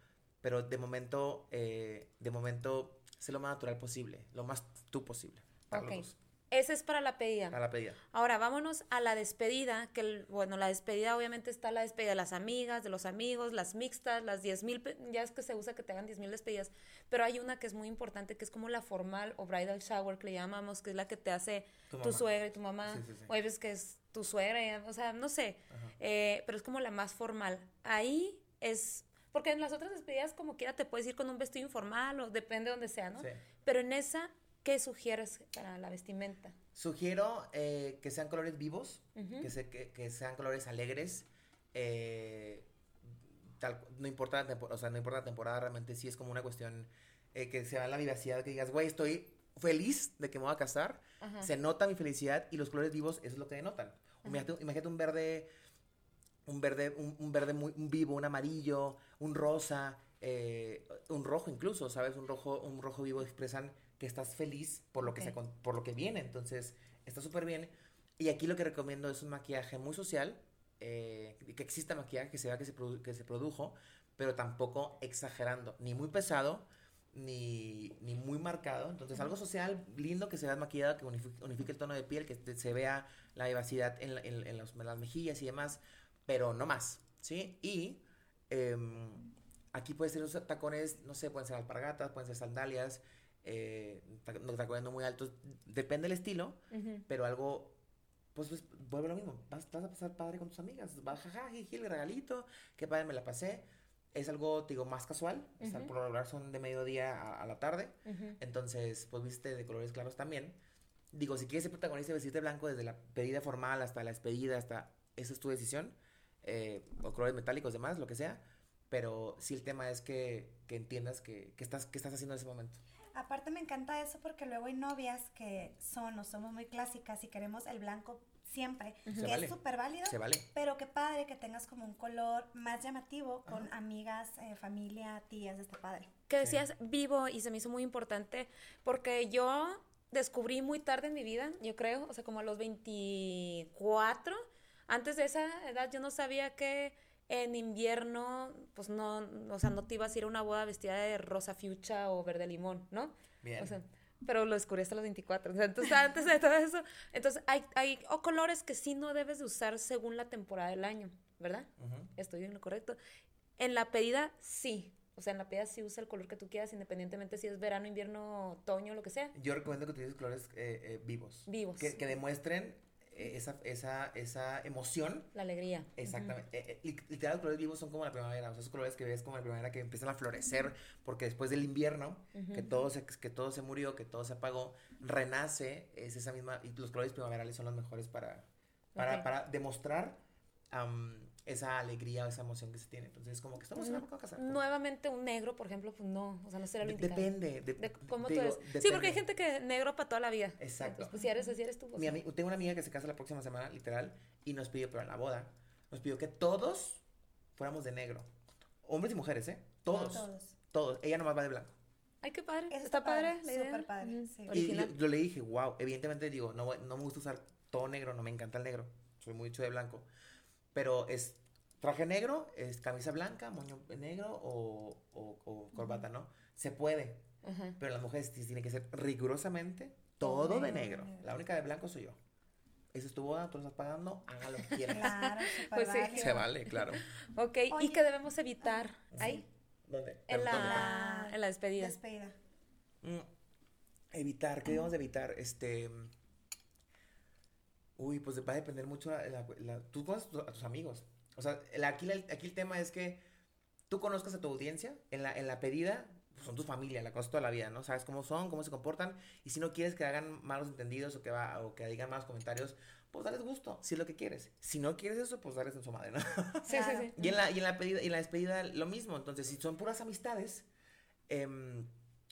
pero de momento, eh, de momento, sé lo más natural posible, lo más tú posible. para los Ok. dos, Ese es para la pedida. para la pedida. Ahora vámonos a la despedida, que el- bueno, la despedida obviamente está la despedida de las amigas, de los amigos, las mixtas, las 10 mil, ya es que se usa que te hagan 10 mil despedidas, pero hay una que es muy importante, que es como la formal o bridal shower, que le llamamos, que es la que te hace Tu tu, suegra y tu mamá, Sí, sí, sí. o hay veces que es tu suegra, o sea, no sé, eh, pero es como la más formal. Ahí es, porque en las otras despedidas como quiera te puedes ir con un vestido informal o depende de donde sea, ¿no? Sí. Pero en esa, ¿qué sugieres para la vestimenta? Sugiero eh, que sean colores vivos, que, se- que, que sean colores alegres. eh, tal, no importa la temporada, o sea, no importa la temporada, realmente sí es como una cuestión eh, que sea la vivacidad, que digas, güey, estoy feliz de que me voy a casar, Ajá. se nota mi felicidad y los colores vivos, eso es lo que denotan. Imagínate, imagínate un verde, un verde, un, un verde muy un vivo, un amarillo, un rosa, eh, un rojo incluso, ¿sabes? Un rojo, un rojo vivo expresan que estás feliz por lo que, se, por lo que viene, entonces está súper bien. Y aquí lo que recomiendo es un maquillaje muy social, eh, que exista maquillaje, que se vea que se, que se produjo, pero tampoco exagerando, ni muy pesado, ni, ni muy marcado. Entonces, algo social, lindo, que se vea maquillado, que unifique, unifique el tono de piel, que te- se vea la vivacidad en, la- en- en los- en las mejillas y demás, pero no más, ¿sí? Y em, aquí puede ser unos tacones, no sé, pueden ser alpargatas, pueden ser sandalias, eh, tacones no muy altos, depende del estilo, Ujú. pero algo, pues, pues vuelve lo mismo, vas, vas a pasar padre con tus amigas, vas, jaja, jiji, el regalito, qué padre me la pasé, es algo, te digo, más casual, o sea, por lo regular son de mediodía a, a la tarde, Ujú. entonces, pues viste de colores claros también. Digo, si quieres ser protagonista y vestirte blanco desde la pedida formal hasta la despedida, hasta esa es tu decisión, eh, o colores metálicos, demás, lo que sea, pero sí el tema es que, que entiendas que, que estás, que estás haciendo en ese momento. Aparte me encanta eso porque luego hay novias que son o somos muy clásicas y queremos el blanco siempre, Se que vale. es súper válido, Se vale. pero qué padre que tengas como un color más llamativo con amigas, eh, familia, tías, está padre. que Sí. decías vivo y se me hizo muy importante porque yo descubrí muy tarde en mi vida, yo creo, o sea, como a los 24, antes de esa edad yo no sabía que en invierno, pues no, o sea, no te ibas a ir a una boda vestida de rosa fucha o verde limón, ¿no? Bien. O sea, pero lo descubrí hasta los 24. O sea, entonces, antes de todo eso, entonces hay, hay o colores que sí no debes de usar según la temporada del año, ¿verdad? Estoy en lo correcto. En la pedida, sí. O sea, en la pedida sí usa el color que tú quieras, independientemente si es verano, invierno, otoño, lo que sea. Yo recomiendo que utilices colores eh, eh, vivos. Vivos. Que, que demuestren esa, esa, esa emoción. La alegría. Exactamente. Eh, eh, li- literal, los colores vivos son como la primavera. O sea, esos colores que ves como la primavera que empiezan a florecer. Porque después del invierno, que, todo se, que todo se murió, que todo se apagó, renace. Es esa misma. Y los colores primaverales son los mejores para, para, para demostrar am, esa alegría o esa emoción que se tiene. Entonces, como que estamos en la época de casar. Nuevamente un negro, por ejemplo, pues no, o sea, no será lo indicado. depende. de- De cómo te tú digo, eres. Sí, porque hay depende. gente que negro para toda la vida. Exacto. Pues, pues, si eres así, eres tú. o Mi tengo una amiga que se casa la próxima semana, literal, y nos pidió, pero en la boda, nos pidió que todos fuéramos de negro. Hombres y mujeres, ¿eh? Todos. Todos. Todos. Ella nomás va de blanco. Ay, qué padre. Eso está, padre, padre, la idea. súper padre, sí. Y yo, yo le dije, wow, evidentemente digo, no, no me gusta usar todo negro, no me encanta el negro. Soy mucho de blanco. Pero es traje negro, es camisa blanca, moño negro o, o- o corbata, ¿no? Se puede. Pero las mujeres sí tiene que ser rigurosamente todo de negro. negro. La única de blanco soy yo. Esa es tu boda, tú lo estás pagando, haga lo que quieras. Claro, Pues sí. Se vale, claro. Ok, ¿y qué debemos evitar ahí? ¿Dónde? En ¿Dónde? la, en la despedida. Despedida. Mm, Evitar, ¿qué debemos de evitar? Este. Uy, pues va a depender mucho la, la- la- tú conoces a tus- amigos. O sea, el- aquí, aquí el tema es que tú conozcas a tu audiencia. En la, en la pedida, pues, son tu familia, la conoces toda la vida, ¿no? Sabes cómo son, cómo se comportan. Y si no quieres que hagan malos entendidos o que, va, o que digan malos comentarios, pues dales gusto, si es lo que quieres. Si no quieres eso, pues darles en su madre, ¿no? Sí, sí, sí. Y en la, y en la, pedida, y en la despedida lo mismo. Entonces, si son puras amistades, em,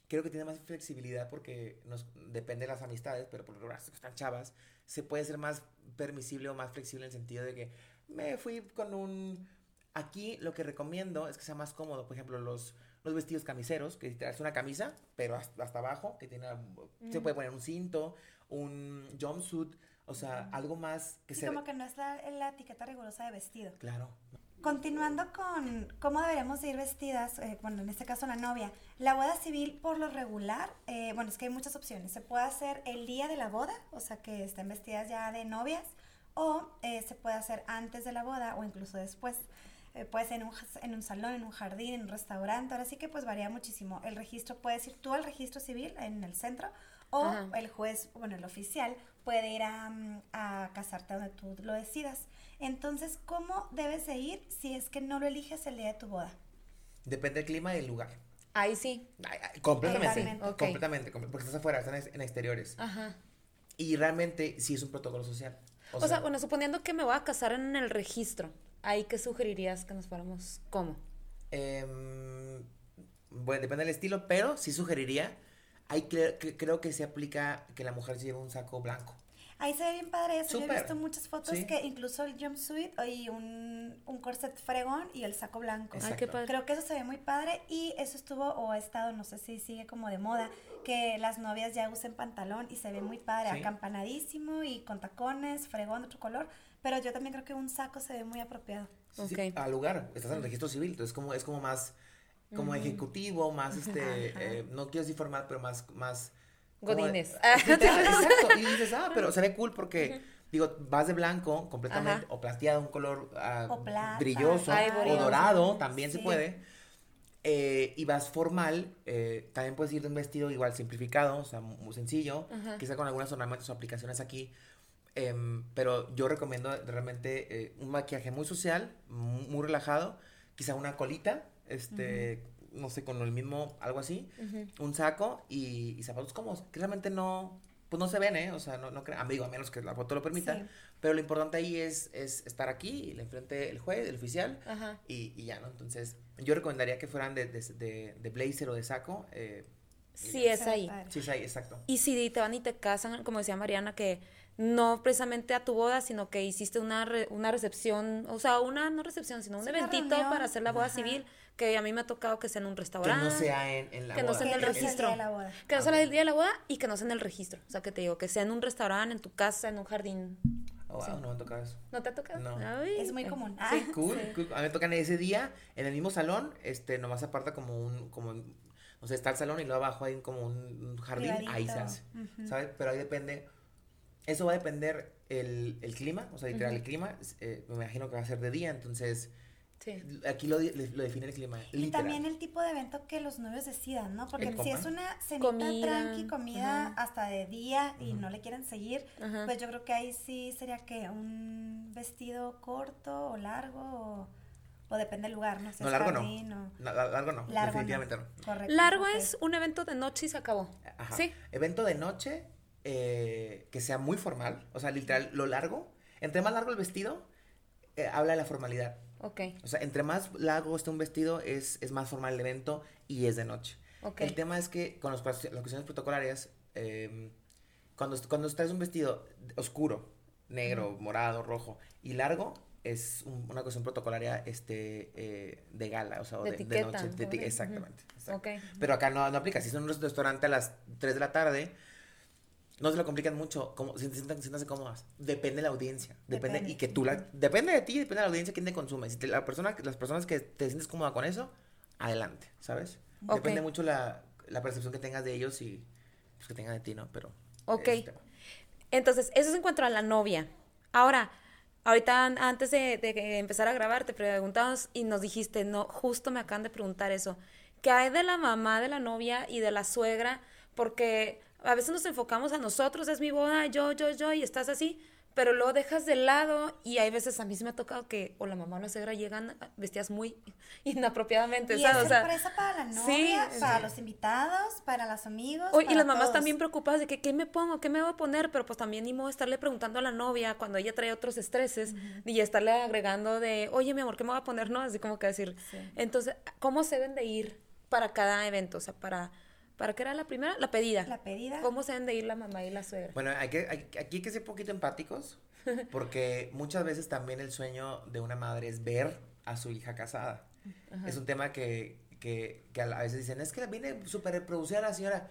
creo que tiene más flexibilidad porque nos depende de las amistades, pero por lo que están chavas, se puede ser más permisible o más flexible en el sentido de que me fui con un... Aquí lo que recomiendo es que sea más cómodo. Por ejemplo, los, los vestidos camiseros, que es una camisa, pero hasta, hasta abajo, que tiene, se puede poner un cinto, un jumpsuit, o sea, algo más que Sí, se... como que no es la, la etiqueta rigurosa de vestido. Claro. Continuando con cómo deberíamos de ir vestidas, eh, bueno, en este caso la novia, la boda civil por lo regular, eh, bueno, es que hay muchas opciones. Se puede hacer el día de la boda, o sea, que estén vestidas ya de novias, o eh, se puede hacer antes de la boda o incluso después. Eh, puede ser en un, en un salón, en un jardín, en un restaurante, ahora sí que pues varía muchísimo. El registro, puedes ir tú al registro civil en el centro o Ajá. el juez, bueno, el oficial puede ir a, mm, a casarte donde tú lo decidas. Entonces, ¿cómo debes de ir si es que no lo eliges el día de tu boda? Depende del clima y del lugar. Ahí sí. Ay, ay, completamente. Totalmente. Completamente, comple- porque estás afuera, estás en, en exteriores. Ajá. Y realmente sí es un protocolo social. O, sea, bueno, suponiendo que me voy a casar en el registro, ¿ahí qué sugerirías que nos fuéramos? ¿Cómo? em, bueno, depende del estilo, pero sí sugeriría, ahí cre- cre- creo que se aplica que la mujer se lleve un saco blanco. Ahí se ve bien padre eso. Yo he visto muchas fotos Sí. que incluso el jumpsuit y un, un corset fregón y el saco blanco. Ay, qué padre. Creo que eso se ve muy padre y eso estuvo o ha estado, no sé si sigue como de moda, que las novias ya usen pantalón y se ve muy padre, Sí. acampanadísimo y con tacones, fregón de otro color, pero yo también creo que un saco se ve muy apropiado. Sí, sí, Ok. al lugar, estás en el registro civil, entonces como, es como más, como ejecutivo, más este, eh, no quiero decir formal, pero más, más... Godines. Literal, exacto, y dices, ah, pero se ve cool porque, digo, vas de blanco completamente, Ajá. o plateado, un color ah, O plata. brilloso, Ay, o dorado, también se Sí. puede, eh, y vas formal, eh, también puedes ir de un vestido igual simplificado, o sea, muy sencillo, Ajá. quizá con algunas ornamentos o aplicaciones aquí, em, pero yo recomiendo realmente eh, un maquillaje muy social, mu- muy, relajado, quizá una colita, este, no sé, con el mismo, algo así, un saco y, y zapatos cómodos, que realmente no, pues no se ven, ¿eh? O sea, no, no creo, amigo, a menos que la foto lo permita, Sí. pero lo importante ahí es, es estar aquí, le enfrente el juez, el oficial, Ajá. y, y ya, ¿no? Entonces, yo recomendaría que fueran de, de, de- de blazer o de saco. Eh, Sí, es ahí. sí, es ahí, exacto. Y si te van y te casan, como decía Mariana, que no precisamente a tu boda, sino que hiciste una, re- una recepción, o sea, una no recepción, sino un Sí, eventito para hacer la boda Ajá. civil, que a mí me ha tocado que sea en un Que restaurante. no sea en, en la que no boda. sea en el Que no sea registro. día de la boda. Que no sea el día de la boda y que no sea en el registro. O sea, que te digo, que sea en un restaurante, en tu casa, en un jardín. Oh, wow, no me ha tocado eso. ¿No te ha tocado? No. Ay, Es muy eh, común. Sí. Ah, Cool, cool. A mí me tocan ese día, en el mismo salón, este, nomás aparta como un, como, un- o sea, está el salón y luego abajo hay como un, jardín, ahí se. ¿sabes? Pero ahí depende, eso va a depender el, el clima, o sea, literal, el clima, eh, me imagino que va a ser de día, entonces, Sí. aquí lo, define el clima, Y literal. también el tipo de evento que los novios decidan, ¿no? Porque si es una cenita Comida, tranqui, comida hasta de día y no le quieren seguir, pues yo creo que ahí sí sería que un vestido corto o largo o, o depende del lugar, no sé. No, largo no. o- largo no, Largo definitivamente no. Correcto. Largo es un evento de noche y se acabó. Ajá. Sí. Evento de noche eh, que sea muy formal, o sea, literal, lo largo. Entre más largo el vestido, eh, habla de la formalidad. Ok, O sea, entre más largo esté un vestido, es, es más formal el evento y es de noche. ok. El tema es que con los, las cuestiones protocolarias, eh, cuando, cuando traes un vestido oscuro, negro, morado, rojo y largo, es un- una cuestión protocolaria este, eh, de gala, o sea, De de, de etiqueta, noche. de exactamente. Ok. Pero acá no, no aplica. Si es un restaurante a las 3 de la tarde, no se lo complican mucho. Como, si sientan, siéntanse cómodas. Depende de la audiencia. Depende, Depende. y que tú la, depende de ti, depende de la audiencia quién te consume. Si te- la persona, las personas que te sientes cómoda con eso, adelante, ¿sabes? Depende mucho la, la percepción que tengas de ellos y pues, que tengan de ti, ¿no? Pero. Ok. Entonces, eso es en cuanto a la novia. Ahora, ahorita an- antes de, de empezar a grabar, te preguntamos y nos dijiste, no, justo me acaban de preguntar eso. ¿Qué hay de la mamá de la novia y de la suegra? Porque a veces nos enfocamos a nosotros, es mi boda, yo, yo, yo, y estás así, pero luego dejas de lado y hay veces a mí se me ha tocado que o la mamá o la suegra llegan vestidas muy <laughs> inapropiadamente, Y ¿sabes? es O sea, para la sí, novia, para sí. los invitados, para los amigos. Oye, y para las mamás también preocupadas de que qué me pongo, qué me voy a poner, pero pues también ni modo estarle preguntando a la novia cuando ella trae otros estreses y estarle agregando de, oye, mi amor, ¿qué me voy a poner? No, así como que decir. Sí. Entonces, ¿cómo se deben de ir para cada evento? O sea, para, ¿para qué era la primera? La pedida. La pedida. ¿Cómo se deben de ir la mamá y la suegra? Bueno, hay que, hay- aquí hay que ser un poquito empáticos, <laughs> porque muchas veces también el sueño de una madre es ver a su hija casada. Es un tema que, que, que a veces dicen, es que viene súper reproducida la señora.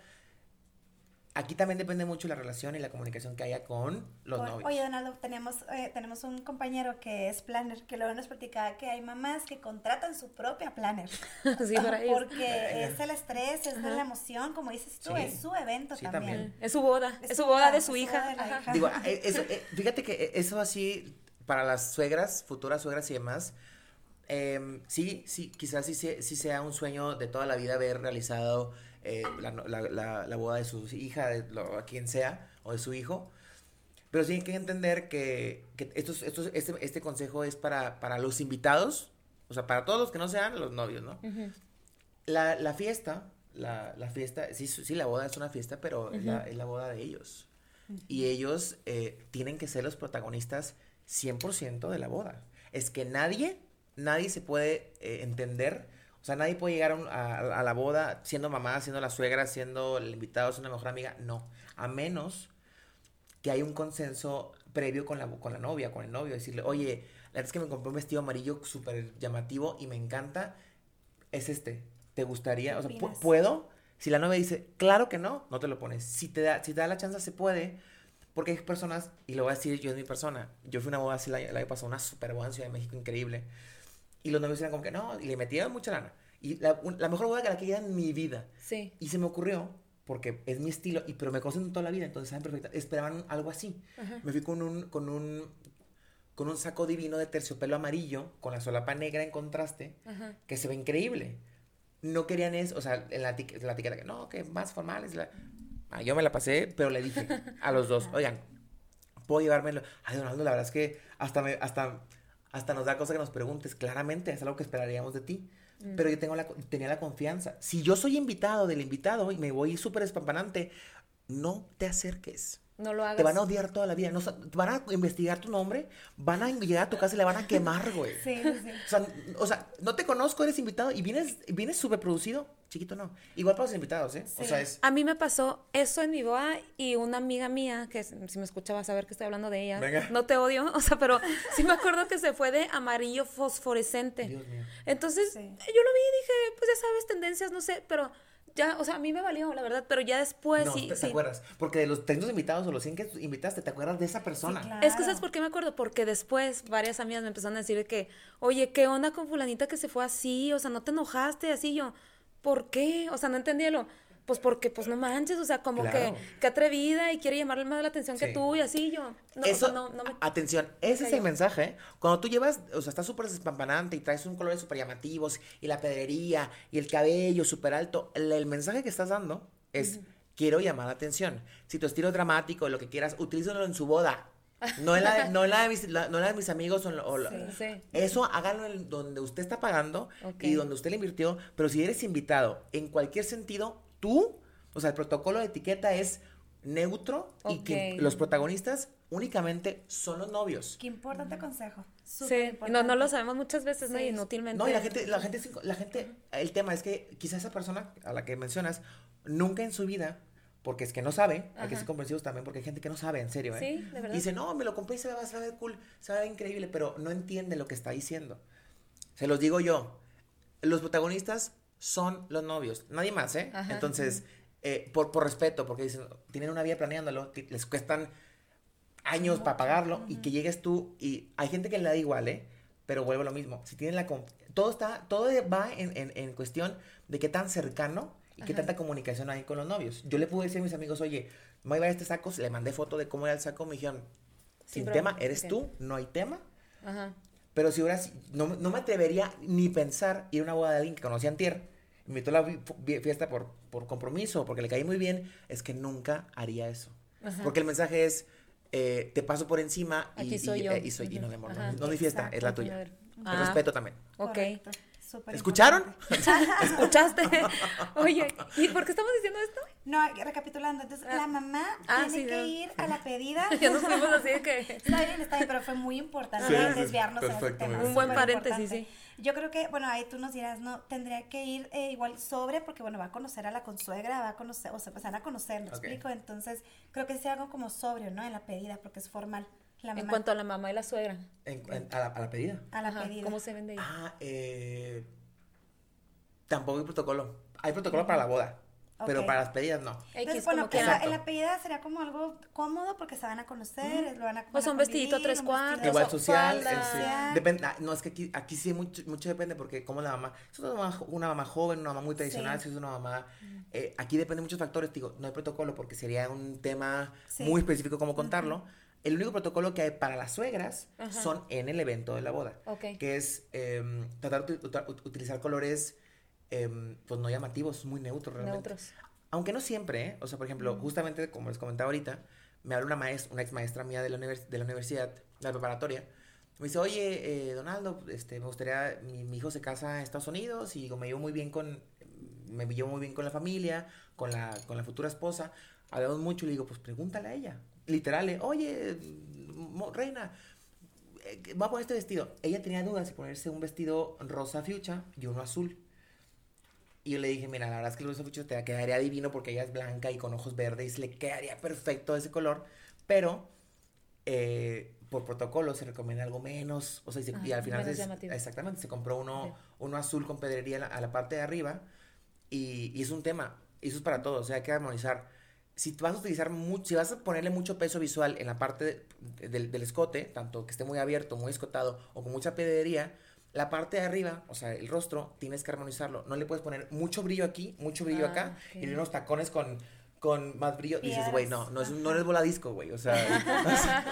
Aquí también depende mucho la relación y la comunicación que haya con los Por- novios. Oye, Donaldo, tenemos, eh, tenemos un compañero que es planner, que luego nos platicaba que hay mamás que contratan su propia planner. <laughs> Sí, para ellos. Porque es el estrés, es la emoción, como dices tú, Sí. es su evento Sí, también. también. Es su boda, Es es su su boda de su hija. de. Digo, <laughs> eh, eso, eh, fíjate que eso así, para las suegras, futuras suegras y demás, em, sí, sí, quizás sí, sí sea un sueño de toda la vida haber realizado eh, la, la- la- la boda de su hija, de lo- a quien sea, o de su hijo. Pero sí hay que entender que, que estos, estos, este, este consejo es para, para los invitados, o sea, para todos los que no sean los novios, ¿no? Ujú. La, la fiesta, la, la fiesta, sí, sí, la boda es una fiesta, pero es, la, es la boda de ellos. Y ellos eh, tienen que ser los protagonistas 100% de la boda. Es que nadie, nadie se puede eh, entender, o sea, nadie puede llegar a, un- a- a la boda siendo mamá, siendo la suegra, siendo el invitado, siendo la mejor amiga, no. A menos que hay un consenso previo con la, con la novia, con el novio, decirle, oye, la verdad es que me compré un vestido amarillo súper llamativo y me encanta, es este, ¿te gustaría? O sea. ¿puedo? Si la novia dice, claro que no, no te lo pones. Si te da, si te da la chance, se puede. Porque hay personas, y lo voy a decir yo es mi persona, yo fui a una boda así el año pasado, una super boda en Ciudad de México increíble. Y los novios eran como que no, y le metían mucha lana. Y la, la mejor boda que la que ido en mi vida. Sí. Y se me ocurrió, porque es mi estilo, y pero me conocen toda la vida, entonces saben perfecta. Esperaban algo así. Me fui con un, con un, con un saco divino de terciopelo amarillo, con la solapa negra en contraste, Ajá. que se ve increíble. No querían eso, o sea, en la etiqueta que no, que más formales. La... Ah, yo me la pasé, pero le dije a los dos, oigan, puedo llevármelo. Ay, Donaldo, la verdad es que hasta me, hasta, hasta nos da cosa que nos preguntes. Claramente es algo que esperaríamos de ti. Pero yo tengo la, tenía la confianza. Si yo soy invitado del invitado y me voy súper espampanante, no te acerques. No lo hagas. Te van a odiar toda la vida. No, van a investigar tu nombre, van a llegar a tu casa y le van a quemar, güey. <laughs> Sí, sí, sí. O sea, o sea, no te conozco, eres invitado y vienes, vienes súper producido. Chiquito no. Igual para los invitados, ¿eh? O Sí. sea, es. A mí me pasó eso en mi boda y una amiga mía, que si si me escuchaba saber que estoy hablando de ella, Venga. no te odio, o sea, pero sí me acuerdo que se fue de amarillo fosforescente. Dios mío. Entonces, Sí. yo lo vi y dije, pues ya sabes, tendencias, no sé, pero ya, o sea, a mí me valió, la verdad, pero ya después no, sí, te, te sí. acuerdas. Porque de los 300 invitados o los 100 que invitaste, te acuerdas de esa persona. claro. Es que ¿sabes por qué me acuerdo? Porque después varias amigas me empezaron a decir de que, oye, ¿qué onda con fulanita que se fue así? O sea, ¿no te enojaste? Así yo, ¿por qué? O sea, no entendía lo, pues porque, pues no manches, o sea, como Claro. que, que atrevida y quiere llamarle más la atención que tú y así yo. No, o sea, Eso, no, no me... atención, ese es el mensaje. ¿eh? Cuando tú llevas, o sea, estás súper despampanante y traes un colores súper llamativos y la pedrería y el cabello súper alto, el, el mensaje que estás dando es, quiero llamar la atención. Si tu estilo es dramático, lo que quieras, utilízalo en su boda. No en la de, no en la de, mis, la- no en la de mis amigos o o la- Sí, sí. Eso háganlo en donde usted está pagando y donde usted le invirtió. Pero si eres invitado, en cualquier sentido, tú, o sea, el protocolo de etiqueta es neutro y que los protagonistas únicamente son los novios. Qué importante consejo. Sí, súper y no, importante. no lo sabemos muchas veces, ¿no? Sí. Y inútilmente. No, y la gente, la gente, la gente, el tema es que quizás esa persona a la que mencionas nunca en su vida, porque es que no sabe, hay que ser comprensivos también, porque hay gente que no sabe, en serio, ¿eh? Sí, de verdad. Dice, no, me lo compré y se va a ver cool, se va a ver increíble, pero no entiende lo que está diciendo. Se los digo yo, los protagonistas son los novios, nadie más, ¿eh? Ajá. Entonces, eh, por, por respeto, porque dicen, tienen una vida planeándolo, les cuestan años para pagarlo y que llegues tú y hay gente que le da igual, ¿eh? Pero vuelvo a lo mismo, si tienen la... Todo está, todo va en, en, en cuestión de qué tan cercano y qué tanta comunicación hay con los novios. Yo le pude decir a mis amigos, oye, me voy a llevar este saco, le mandé foto de cómo era el saco, me dijeron, sin, tema, eres tú, no hay tema. Ajá. Pero si sí- no, no me atrevería ni pensar ir a una boda de alguien que conocí antier, invitó a la fiesta por, por compromiso, porque le caí muy bien, es que nunca haría eso. Ajá. Porque el mensaje es, eh, te paso por encima y, y- soy yo. eh, y soy, y no, mi amor, no, Ajá. no es mi fiesta, es la tuya. Ah. respeto también. Ok. ¿Escucharon? <laughs> ¿Escuchaste? <laughs> Oye, ¿y por qué estamos diciendo esto? No, recapitulando, entonces la mamá Ah, tiene sí, que no. ir a la pedida. <laughs> Ya nos fuimos así de que... Está bien, está bien, pero fue muy importante Sí, sí, sí, desviarnos perfecto, tema. Un buen paréntesis, importante. Yo creo que, bueno, ahí tú nos dirás, no, tendría que ir eh, igual sobre, porque bueno, va a conocer a la consuegra, va a conocer, o sea, pues van a conocer, ¿me explico? Entonces, creo que sea algo como sobrio, ¿no? En la pedida, porque es formal. La En mamá cuanto a la mamá y la suegra. En- en- a, la, a la pedida. a la Ajá, pedida. ¿Cómo se vende ahí? Ah, eh, Tampoco hay protocolo. Hay protocolo para la boda, pero Ok. para las pedidas no. Entonces, bueno, que- la, el apellido sería como algo cómodo porque se van a conocer, lo van a Pues van a un vestidito tres cuartos. Igual so- social, falda. el- sí. Social. Depende, ah, no, es que aquí, aquí sí mucho, mucho depende porque como la mamá, si es una mamá, una mamá joven, una mamá muy tradicional, Sí. si es una mamá, eh, aquí depende de muchos factores, digo, no hay protocolo porque sería un tema Sí. muy específico cómo contarlo. El único protocolo que hay para las suegras Ajá. son en el evento de la boda, Ok. que es em, tratar de utilizar colores em, pues no llamativos, muy neutros realmente. Neutros. Aunque no siempre, ¿eh? O sea, por ejemplo, justamente como les comentaba ahorita, me habla una maestra, una ex maestra mía de la, univers- de la universidad, de la preparatoria. Me dice, oye, eh, Donaldo, este, me gustaría, mi, mi hijo se casa en Estados Unidos y digo, me llevo muy bien con, me llevo muy bien con la familia, con la, con la futura esposa. Hablamos mucho y le digo, pues pregúntale a ella. Literal, eh, oye, reina, eh, va a poner este vestido. Ella tenía dudas de ponerse un vestido rosa fuchsia y uno azul. Y yo le dije, mira, la verdad es que el rosa fuchsia te quedaría divino porque ella es blanca y con ojos verdes le quedaría perfecto ese color. Pero eh, por protocolo se recomienda algo menos. O sea, y, se- y Ah, al final llamativo. exactamente, se compró uno, uno azul con pedrería a la, a la parte de arriba. Y, y es un tema. Y eso es para todos. O sea, hay que armonizar. Si vas a utilizar mucho, si vas a ponerle mucho peso visual en la parte de- del, del escote, tanto que esté muy abierto, muy escotado o con mucha pedrería, la parte de arriba, o sea, el rostro, tienes que armonizarlo. No le puedes poner mucho brillo aquí, mucho brillo Ah, acá, ok. y unos tacones con, con más brillo. Dices, güey, no, no, es, no eres bola disco, güey. O sea, <laughs>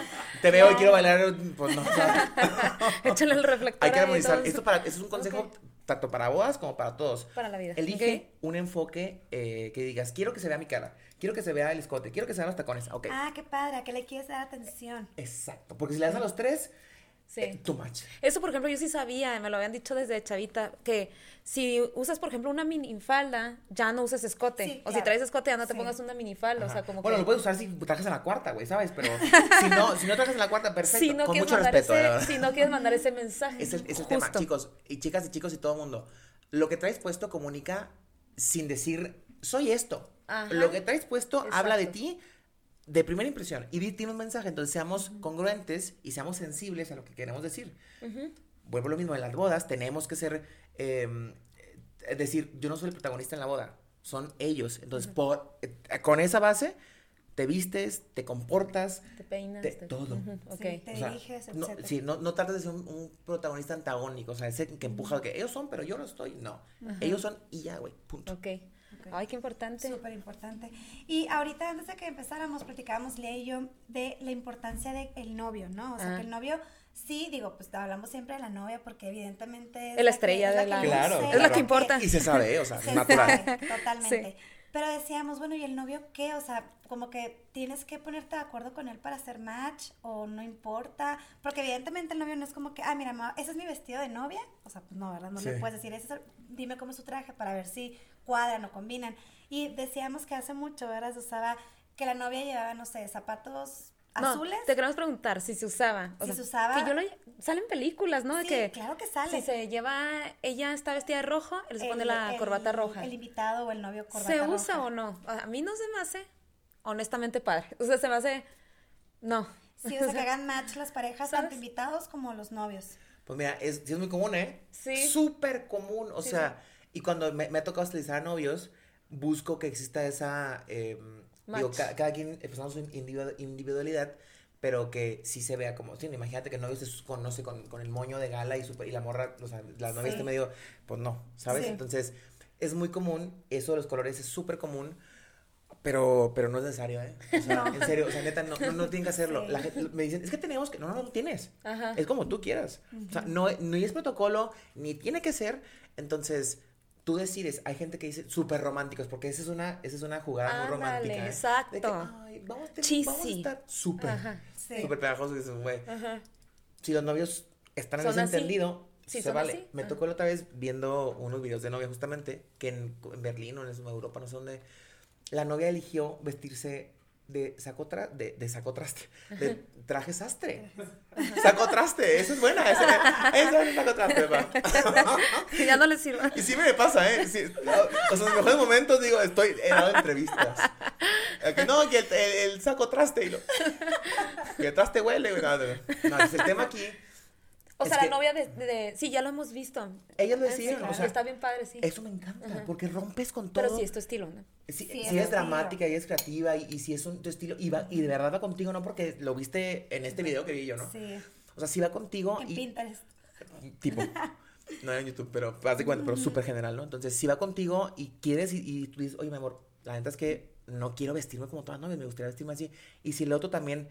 te veo y quiero bailar, pues no. o sea, <laughs> Échale el reflector. hay que armonizar. Esto, para, esto es un consejo tanto para bodas como para todos. Para la vida. Elige un enfoque eh, que digas, quiero que se vea mi cara, quiero que se vea el escote, quiero que se vean los tacones. Ok. Ah, qué padre, ¿a qué le quieres dar atención? Exacto. Porque si le das a los tres, Sí. eh, too much. Eso, por ejemplo, yo sí sabía, me lo habían dicho desde chavita, que si usas, por ejemplo, una minifalda, ya no uses escote. Sí, O si traes escote, ya no te Sí. pongas una minifalda. O sea, Ajá. como bueno, que... lo puedes usar si trajes en la cuarta, güey, ¿sabes? Pero <laughs> si no, si no trajes en la cuarta, perfecto. si no con mucho respeto, ese, si no quieres mandar ese mensaje. Es el, es el tema, chicos, y chicas y chicos y todo el mundo. Lo que traes puesto comunica sin decir, soy esto. Ajá. Lo que traes puesto habla de ti de primera impresión y di- tiene un mensaje. Entonces seamos congruentes y seamos sensibles a lo que queremos decir. Ujú. Vuelvo a lo mismo, en las bodas tenemos que ser, eh, eh, decir, yo no soy el protagonista en la boda, son ellos. Entonces, por, eh, con esa base, te vistes, te comportas, Te peinas. Te- te- todo. Ujú, Ok. Sí, te o sea, diriges, no, sí, no, no trates de ser un, un protagonista antagónico, o sea, ese que empuja que ellos son, pero yo no estoy. No, ellos son y ya, güey, punto. Ok. Ay, qué importante. Súper importante. Y ahorita, antes de que empezáramos, platicábamos Lea y yo de la importancia del novio, ¿no? O sea, Ah. que el novio, sí, digo, pues hablamos siempre de la novia porque evidentemente... Es la estrella de la- Claro, Es la que que- importa. Y se sabe, o sea, <laughs> Se natural. sabe, totalmente. Pero decíamos, bueno, ¿y el novio qué? O sea, como que tienes que ponerte de acuerdo con él para hacer match o no importa. Porque evidentemente el novio no es como que, ah, mira, ma, ese es mi vestido de novia. O sea, pues no, ¿verdad? No le Sí. puedes decir, ese es el- dime cómo es su traje para ver si cuadran o combinan. Y decíamos que hace mucho, ¿verdad? Se usaba que la novia llevaba, no sé, zapatos No, azules. te queremos preguntar si se usaba. o Si sea, se usaba- Que yo lo, salen películas, ¿no? De Sí, que claro que sale. si se lleva, ella está vestida de rojo, él se pone El- la el- corbata roja. El invitado o el novio corbata ¿Se usa roja. o no? A mí no se me hace, honestamente, padre. <laughs> O sea, se me hace, no. Sí, o sea, que <laughs> hagan match las parejas, ¿Sabes? tanto invitados como los novios. Pues mira, es, es muy común, ¿eh? Sí. Súper común. O Sí, sea, y cuando me, me ha tocado estilizar a novios, busco que exista esa. eh, digo, Match. ca- cada quien expresamos su individu- individualidad, pero que sí se vea como. Sí, imagínate que el novio esté con, no sé, con, con el moño de gala y, super- y la morra, o sea, la novia Sí. esté medio. Pues no, ¿sabes? Sí. Entonces, es muy común. Eso de los colores es súper común. Pero, pero no es necesario, ¿eh? O sea, <laughs> en serio, o sea, neta, no, no, no tienen que hacerlo. Sí. La gente, me dicen, es que tenemos que. No, no, no tienes. Ajá. Es como tú quieras. O sea, no, ni es protocolo, ni tiene que ser. Entonces, tú decides. Hay gente que dice súper románticos, porque esa es una, esa es una jugada muy romántica. ¿eh? exacto. De que, ay, vamos, a tener- vamos a estar súper, Ajá. Sí. súper pegajosos. y dices, güey. Si los novios están en Son ese así. entendido, Sí, se vale. así. Me Ah. tocó la otra vez viendo unos videos de novia, justamente, que en, en Berlín o en Europa, no sé dónde, la novia eligió vestirse de saco, tra- de, de saco traste, de traje sastre. Saco traste, eso es buena, ese, ese es saco traste. <laughs> Que ya no les sirva. Y sí me pasa, ¿eh? Sí, no, o sea, en los mejores momentos digo, estoy he dado entrevistas. Que no, que el, el- el saco traste y lo. Que traste huele, güey. No, no, el tema aquí. O Es sea, que- la novia de, de- Sí, ya lo hemos visto. Ellas lo Ah, decían, sí, o sea, está bien padre, sí. Eso me encanta, Ajá. porque rompes con todo. Pero sí, es tu estilo, ¿no? Si, Sí, es dramática y es creativa y, y si es un, tu estilo y, va, y de verdad va contigo, no porque lo viste en este video que vi yo, ¿no? Sí. O sea, si va contigo En y Pinterest. tipo, no en YouTube, pero haz de cuenta, pero súper general, ¿no? Entonces, si va contigo y quieres y, y tú dices, oye, mi amor, la neta es que no quiero vestirme como todas las novias, me gustaría vestirme así. Y si el otro también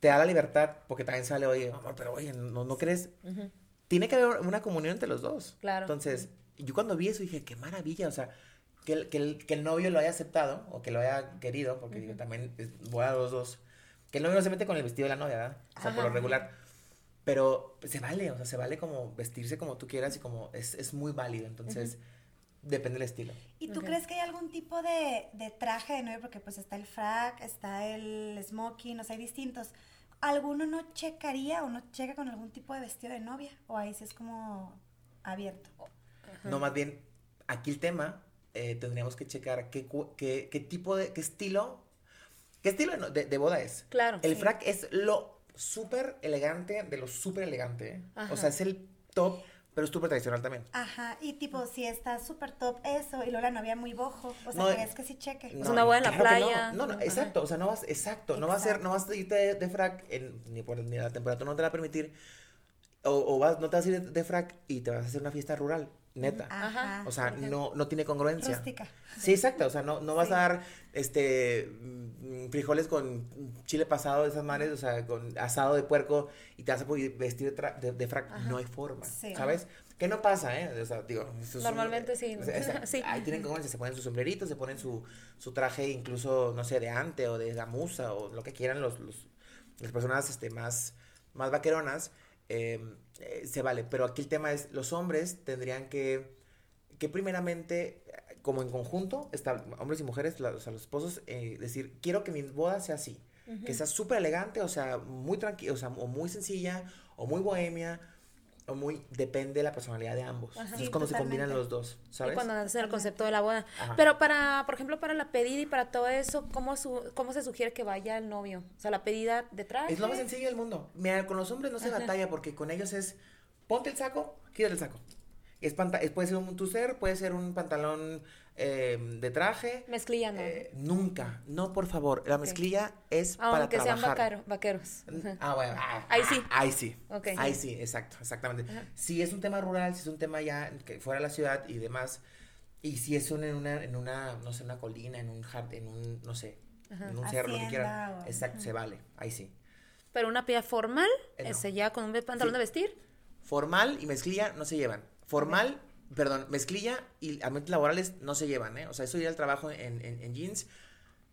te da la libertad, porque también sale, oye, amor, pero oye, ¿no, no crees? Ujú. Tiene que haber una comunión entre los dos. Claro. Entonces, yo cuando vi eso dije, qué maravilla, o sea, que el, que el, que el novio lo haya aceptado o que lo haya querido, porque digo, también voy a los dos. Que el novio no se mete con el vestido de la novia, ¿verdad? O sea, por lo Ajá. regular. Pero se vale, o sea, se vale como vestirse como tú quieras y como es, es muy válido. Entonces, depende del estilo. ¿Y tú Ok. crees que hay algún tipo de, de traje de novia? Porque pues está el frac, está el smoking, o sea, hay distintos. ¿Alguno no checaría o no checa con algún tipo de vestido de novia? ¿O ahí sí es como abierto? No, más bien, aquí el tema, eh, tendríamos que checar qué, qué, qué tipo de, qué estilo, qué estilo de, de- de boda es. Claro. El Sí. frac es lo súper elegante de lo súper elegante. Ajá. O sea, es el top, pero es súper tradicional también. Ajá, y tipo, si está súper top eso, y luego la novia muy bojo, o sea, No, ¿crees que sí cheque? No. una boda en la claro playa. No, no, no, exacto. O sea, no vas, exacto. No vas a ser, no vas a irte de, de frac, en- ni por ni la temperatura no te la va a permitir. O, o vas, no te vas a ir de, de frac y te vas a hacer una fiesta rural, neta. Ajá. O sea, no, no tiene congruencia. Rústica. Sí, exacto. O sea, no, no vas Sí. a dar este mm, frijoles con chile pasado de esas manes, o sea, con asado de puerco y te vas a poder vestir de, tra- de, de frac. No hay forma, Sí. ¿sabes? Que no pasa, ¿eh? O sea, digo, Normalmente sí. o sea, esa- <laughs> Sí. Ahí tienen congruencia, se ponen sus sombreritos, se ponen su, su traje incluso, no sé, de ante o de gamuza o lo que quieran los, los- las personas este, más, más vaqueronas, eh, eh, se vale. Pero aquí el tema es, los hombres tendrían que, que primeramente, como en conjunto, estar, hombres y mujeres, la- o sea, los esposos, eh, decir, quiero que mi boda sea así, que sea súper elegante, o sea, muy tranquila, o sea, o muy sencilla, o muy bohemia, o muy, depende de la personalidad de ambos. Ajá. Entonces, Sí, cuando se combinan los dos, Y ¿sabes? cuando hacen el concepto de la boda. Ajá. Pero para, por ejemplo, para la pedida y para todo eso, ¿cómo, su, ¿cómo se sugiere que vaya el novio? O sea, la pedida de traje. Es lo más sencillo del mundo. Mira, con los hombres no se batalla porque con ellos es ponte el saco, quítate el saco. Es puede ser un tucer, puede ser un pantalón eh, de traje. Mezclilla, ¿no? Eh, nunca, no por favor. La mezclilla es para Aunque sean vaquero- vaqueros. Ah, bueno. ah, <laughs> Ahí ah, sí. Ahí sí. Ok. Ahí sí, exacto, exactamente. Si es un tema rural, si es un tema ya que fuera de la ciudad y demás, y si es un- en una, en una, no sé, una colina, en un jard, en un, no sé, en un cerro, lo que quieran. O- Exacto, se vale, ahí sí. Pero una pedida formal, Eh, no. ese ya con un pantalón Sí. de vestir. Formal y mezclilla no se llevan. Formal, perdón, mezclilla y ambientes laborales no se llevan, ¿eh? O sea, eso ir al trabajo en, en, en jeans,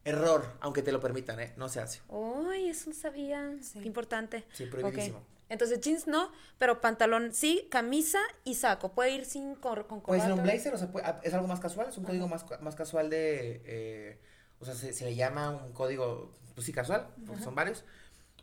error, aunque te lo permitan, ¿eh? No se hace. Uy, eso no sabía. Sí. Qué importante. Sí, prohibidísimo. Entonces, jeans no, pero pantalón sí, camisa y saco. Puede ir sin cor con Puede ser un corbata? blazer, o sea, puede- ah, es algo más casual, es un código más, ca- más casual de, eh, o sea, se, se le llama un código, pues sí, casual, porque son varios.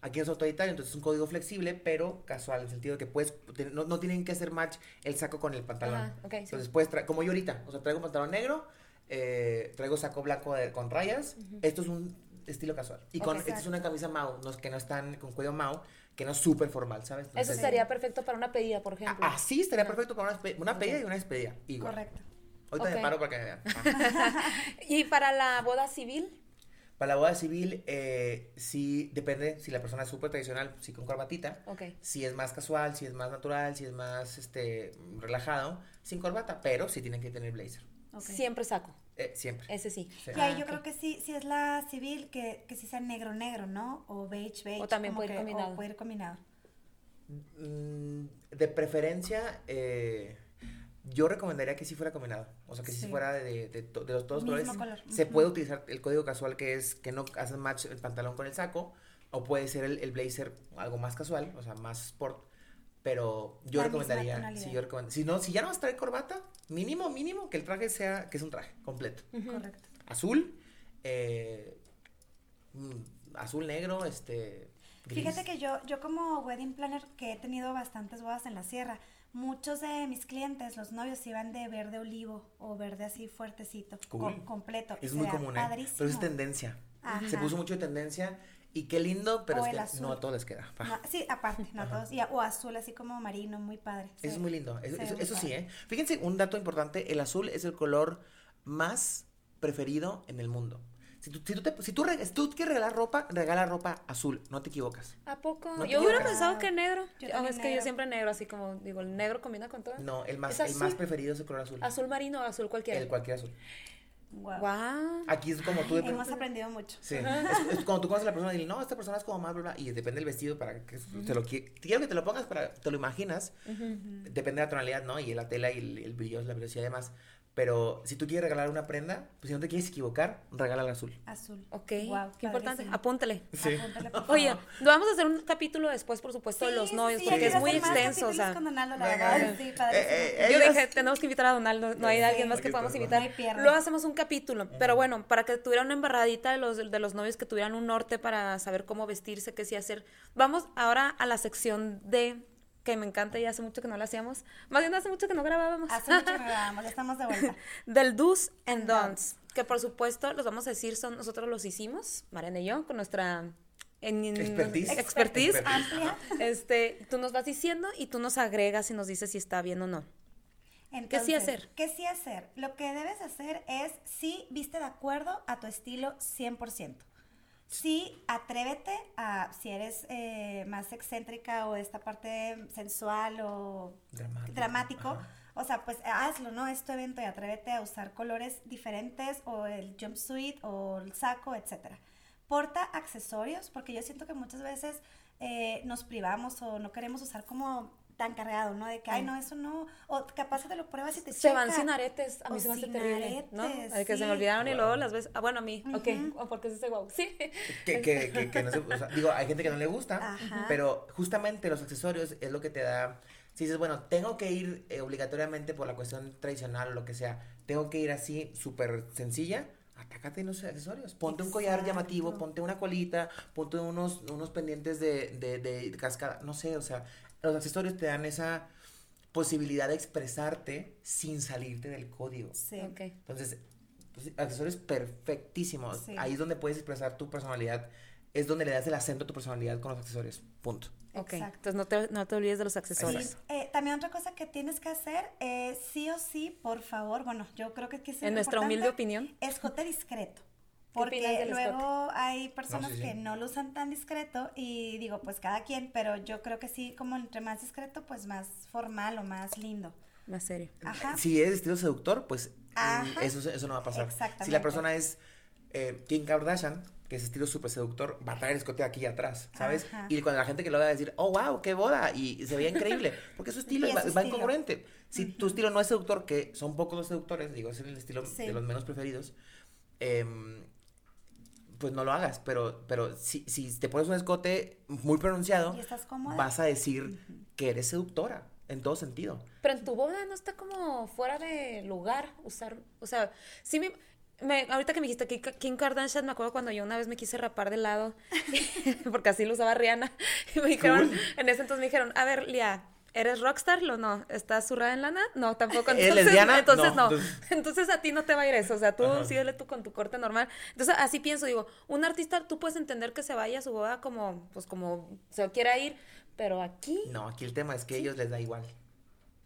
Aquí es autoritario, entonces es un código flexible, pero casual, en el sentido de que puedes, no, no tienen que hacer match el saco con el pantalón. Ajá, ok, sí. Entonces puedes traer, como yo ahorita, o sea, traigo un pantalón negro, eh, traigo saco blanco de- con rayas, esto es un estilo casual. Y con, esta es una camisa Mau, no, que no están con cuello Mau, que no es súper formal, ¿sabes? Eso sería perfecto para una pedida, por ejemplo. a- Así estaría perfecto para una, una pedida y una despedida. Igual. Correcto. Ahorita Ok. me paro para que me vean. <laughs> Y para la boda civil, Para la boda civil, eh, sí depende si la persona es súper tradicional, sí con corbatita. ok. Si es más casual, si es más natural, si es más este relajado, sin corbata, pero sí tienen que tener blazer. Siempre saco. Eh, siempre. Ese sí. Sí. Y ahí Ah, yo creo que sí, si es la civil, que, que sí sea negro, negro, ¿no? O beige, beige. O también puede ir que-. O puede ir combinado. Mm, de preferencia, eh, yo recomendaría que sí fuera combinado. O sea, que sí, Sí. fuera de, de, to- de los todos Mismo colores. color. Se puede utilizar el código casual que es que no hacen match el pantalón con el saco. O puede ser el, el blazer algo más casual, o sea, más sport. Pero yo La recomendaría, sí, yo recomendaría. Si no, si ya no vas a traer corbata, mínimo, mínimo, que el traje sea, que es un traje completo. Correcto. Azul, eh, mm, azul negro, este, gris. Fíjate que yo, yo como wedding planner, que he tenido bastantes bodas en la sierra, muchos de mis clientes, los novios, iban de verde olivo o verde así fuertecito, Cool. completo. Es muy común, ¿eh? Pero es tendencia. Ajá. Se puso mucho de tendencia Y qué lindo, pero O es que azul. no a todos les queda. No, sí, aparte, no todos. Y, o azul, así como marino, muy padre. Eso es muy lindo. Eso, Sí, eso- sí. ¿eh? Fíjense, un dato importante, el azul es el color más preferido en el mundo. Si tú, si tú, te- si tú, si tú quieres regalar ropa, regala ropa azul, no te equivocas. ¿A poco? No yo hubiera pensado que negro. Yo Ah, es que yo siempre negro, así como digo, el negro combina con todo. No, el más, ¿Es el más preferido es el color azul. Azul marino o azul cualquiera. El cualquier azul. Guau. Guau. Aquí es como tú... de- Hemos aprendido mucho. Sí, es, es cuando tú conoces a la persona y dices, no, esta persona es como más, bla, bla, y depende del vestido para que te lo qui- quiero que te lo pongas para, te lo imaginas, depende de la tonalidad, ¿no? Y la tela y el, el brillo, la velocidad y demás, pero si tú quieres regalar una prenda, pues si no te quieres equivocar, regala el azul. Azul. Ok, Guau, qué importante. Apúntale. Sí. Apúntale, por Oye, vamos a hacer un capítulo después, por supuesto, de los novios, sí, porque es muy extenso, o sea. con Donaldo, la verdad, sí. Eh, eh, Yo ellos- dije, tenemos que invitar a Donaldo, no hay Sí, alguien más que podamos invitar. no hay pierde. Luego hacemos un capítulo, pero bueno, para que tuviera una embarradita de los, de los novios que tuvieran un norte para saber cómo vestirse, qué sí hacer. Vamos ahora a la sección de que me encanta y hace mucho que no la hacíamos. Más bien hace mucho que no grabábamos. Hace mucho que <laughs> grabamos, ya estamos de vuelta. Del do's and don'ts, que por supuesto los vamos a decir son nosotros los hicimos, Mariana y yo, con nuestra en- en- Expertise. expertise. Expertise. Amplia. Este, tú nos vas diciendo y tú nos agregas y nos dices si está bien o no. Entonces, sí hacer? ¿Qué sí hacer? Lo que debes hacer es si viste de acuerdo a tu estilo 100%. Sí, atrévete a, si eres eh, más excéntrica o esta parte sensual o Dramático. o sea, pues hazlo, ¿no? Es tu evento y atrévete a usar colores diferentes o el jumpsuit o el saco, etcétera. Porta accesorios, porque yo siento que muchas veces eh, nos privamos o no queremos usar como tan cargado, ¿no? De que, ay, no, eso no, o capaz te lo pruebas y te Se van sin aretes, a mí O se me hace sin terrible, ¿no? aretes, Ay, que se me olvidaron y Wow. luego las ves, ah, bueno, a mí, ok, Ujú. <laughs> o porque es ese guau, sí. Que, que, que, que no se, o sea, digo, hay gente que no le gusta, Ajá. pero justamente los accesorios es lo que te da. Si dices, bueno, tengo que ir eh, obligatoriamente por la cuestión tradicional o lo que sea, tengo que ir así súper sencilla, atácate en los accesorios. Ponte un collar llamativo, ponte una colita, ponte unos, unos pendientes de, de, de cascada, no sé, o sea, los accesorios te dan esa posibilidad de expresarte sin salirte del código. Sí. Ok. Entonces, pues, accesorios perfectísimos. Sí. Ahí es donde puedes expresar tu personalidad. Es donde le das el acento a tu personalidad con los accesorios. Punto. Ok, Exacto. entonces no te, no te olvides de los Sí, accesorios. eh, también otra cosa que tienes que hacer, eh, sí o sí, por favor, bueno, yo creo que aquí es En nuestra humilde opinión. Escote discreto. ¿Qué opinas Porque luego hay personas sí, sí. que no lo usan tan discreto y digo, pues cada quien, pero yo creo que sí, como entre más discreto, pues más formal o más lindo. Más serio. Ajá. Si es estilo seductor, pues mm, Ajá. eso, eso no va a pasar. Exactamente. Si la persona es eh, Kim Kardashian, que es estilo súper seductor, va a traer el escote aquí atrás, ¿sabes? Ajá. Y cuando la gente que lo va a decir, oh, wow, qué boda, y se veía increíble, <laughs> porque su estilo es va, su va estilo. incongruente. Si tu estilo no es seductor, que son pocos los seductores, digo, es el estilo Sí. de los menos preferidos, em, pues no lo hagas, pero, pero si, si te pones un escote muy pronunciado, ¿Y estás cómoda? vas a decir que eres seductora, en todo sentido. Pero en tu boda no está como fuera de lugar usar, o sea, sí me, me- ahorita que me dijiste que Kim Kardashian, me acuerdo cuando yo una vez me quise rapar de lado, <laughs> porque así lo usaba Rihanna, <laughs> y me dijeron, Cool. en ese entonces me dijeron, a ver, Lia, ¿eres rockstar? Lo no, ¿estás zurrada en lana? No, tampoco. <laughs> ¿Eres Entonces, lesbiana? Entonces No. no. Entonces a ti no te va a ir eso, o sea, tú Ajá. síguele tú con tu corte normal. Entonces así pienso, digo, un artista tú puedes entender que se vaya a su boda como, pues como se quiera ir, pero aquí... No, aquí el tema es que a ellos les da igual.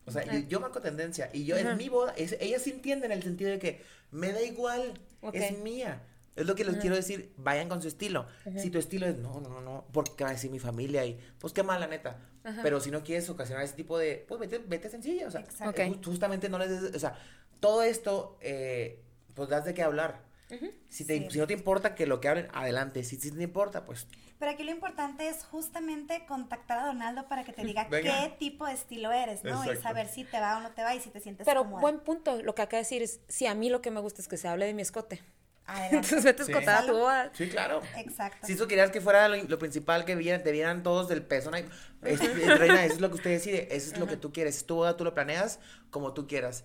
O sea, Ah. yo, marco tendencia y yo Ajá. en mi boda, es, ellas sí entienden el sentido de que me da igual, es mía. Es lo que les quiero decir, vayan con su estilo. Si tu estilo es, no, no, no, no, porque va a decir mi familia y, pues qué mala neta. Ajá. Pero si no quieres ocasionar ese tipo de, pues vete, vete sencilla, o sea, justamente no les, des- o sea, todo esto, eh, pues das de qué hablar. si, te, Sí. si no te importa que lo que hablen, adelante. Si sí te importa, pues Pero aquí lo importante es justamente contactar a Donaldo para que te diga <laughs> Venga. qué tipo de estilo eres, ¿no? Y Exacto. saber si te va o no te va y si te sientes Pero cómoda. buen punto, lo que acaba de decir es, si a mí lo que me gusta es que se hable de mi escote. Adelante. Entonces vete Sí. escotada a tu boda. sí, claro. Exacto. Si eso querías que fuera lo, lo principal, que vieran, te vieran todos del peso, no hay- <laughs> es- reina, eso es lo que usted decide, eso es lo que tú quieres, es tu boda, tú lo planeas como tú quieras.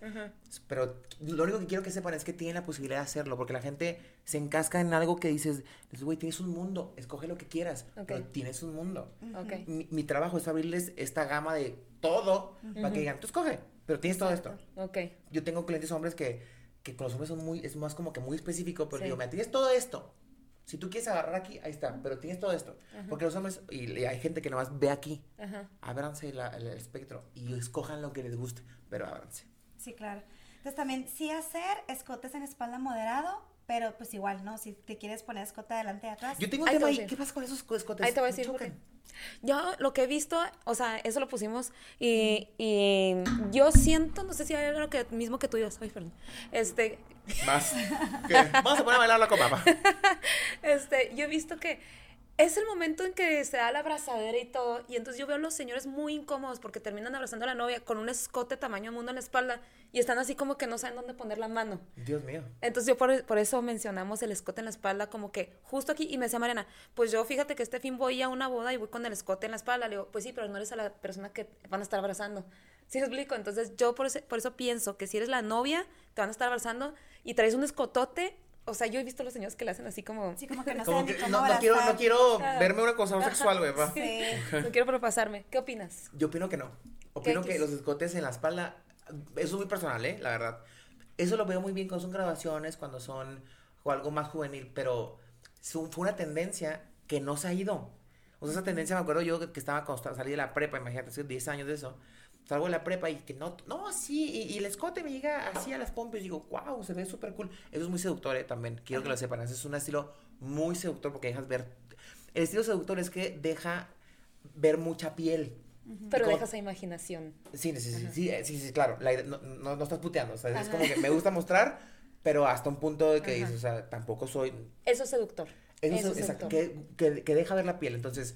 Pero lo único que quiero que sepan es que tienen la posibilidad de hacerlo, porque la gente se encasca en algo que dices, dices, güey, tienes un mundo, escoge lo que quieras, Ok. pero tienes un mundo. Ok. Mi, mi trabajo es abrirles esta gama de todo para que digan, tú escoge, pero tienes todo esto. Ok. Yo tengo clientes hombres que, que con los hombres son muy, es más como que muy específico, pero Sí. digo, me tienes todo esto, Si tú quieres agarrar aquí, ahí está, pero tienes todo esto. Porque los hombres, y, y hay gente que nomás ve aquí, Ajá. ábranse la- el espectro y escojan lo que les guste, pero ábranse. Sí, claro. Entonces también sí hacer escotes en espalda moderado, pero pues igual, ¿no? Si te quieres poner escote adelante y atrás. Yo tengo un Ahí tema ahí. ¿qué pasa con esos escotes? Ahí te voy a decir. Yo lo que he visto, o sea, eso lo pusimos y, y yo siento, no sé si era lo que, mismo que tú digas, ay, perdón, este, Más. <laughs> ¿Qué? Vamos a poner a bailar la <laughs> copa, este, yo he visto que es el momento en que se da la abrazadera y todo, y entonces yo veo a los señores muy incómodos porque terminan abrazando a la novia con un escote tamaño mundo en la espalda y están así como que no saben dónde poner la mano. Dios mío. Entonces yo por, por eso mencionamos el escote en la espalda como que justo aquí y me decía Mariana, pues yo fíjate que este fin voy a una boda y voy con el escote en la espalda. Le digo, pues sí, pero no eres a la persona que van a estar abrazando. ¿Sí me explico? Entonces yo por eso, por eso pienso que si eres la novia, te van a estar abrazando y traes un escotote. O sea, yo he visto a los señores que le hacen así como... Sí, como que no <laughs> Como saben ni que cómo no, no quiero, no quiero verme una cosa sexual, güey, va. Sí. <laughs> No quiero propasarme. ¿Qué opinas? Yo opino que no. Opino ¿Qué que los escotes en la espalda, eso es muy personal, ¿eh? La verdad. Eso lo veo muy bien cuando son graduaciones, cuando son o algo más juvenil, pero su- fue una tendencia que no se ha ido. O sea, esa tendencia me acuerdo yo que estaba cuando salí de la prepa, imagínate, hace 10 años de eso. Salgo de la prepa y que no, no, sí, y, y el escote me llega así a las pompis y digo, wow, se ve súper cool. Eso es muy seductor, ¿eh? También, quiero que lo sepan. Ese es un estilo muy seductor porque dejas ver. El estilo seductor es que deja ver mucha piel. Pero como- dejas a imaginación. Sí, sí, sí, sí, eh, sí, sí, claro. La no, no, no estás puteando. O sea, es como que me gusta mostrar, pero hasta un punto de que Ajá. dices, o sea, tampoco soy. Eso es seductor. Eso, Eso es seductor. que, que, que deja ver la piel. Entonces,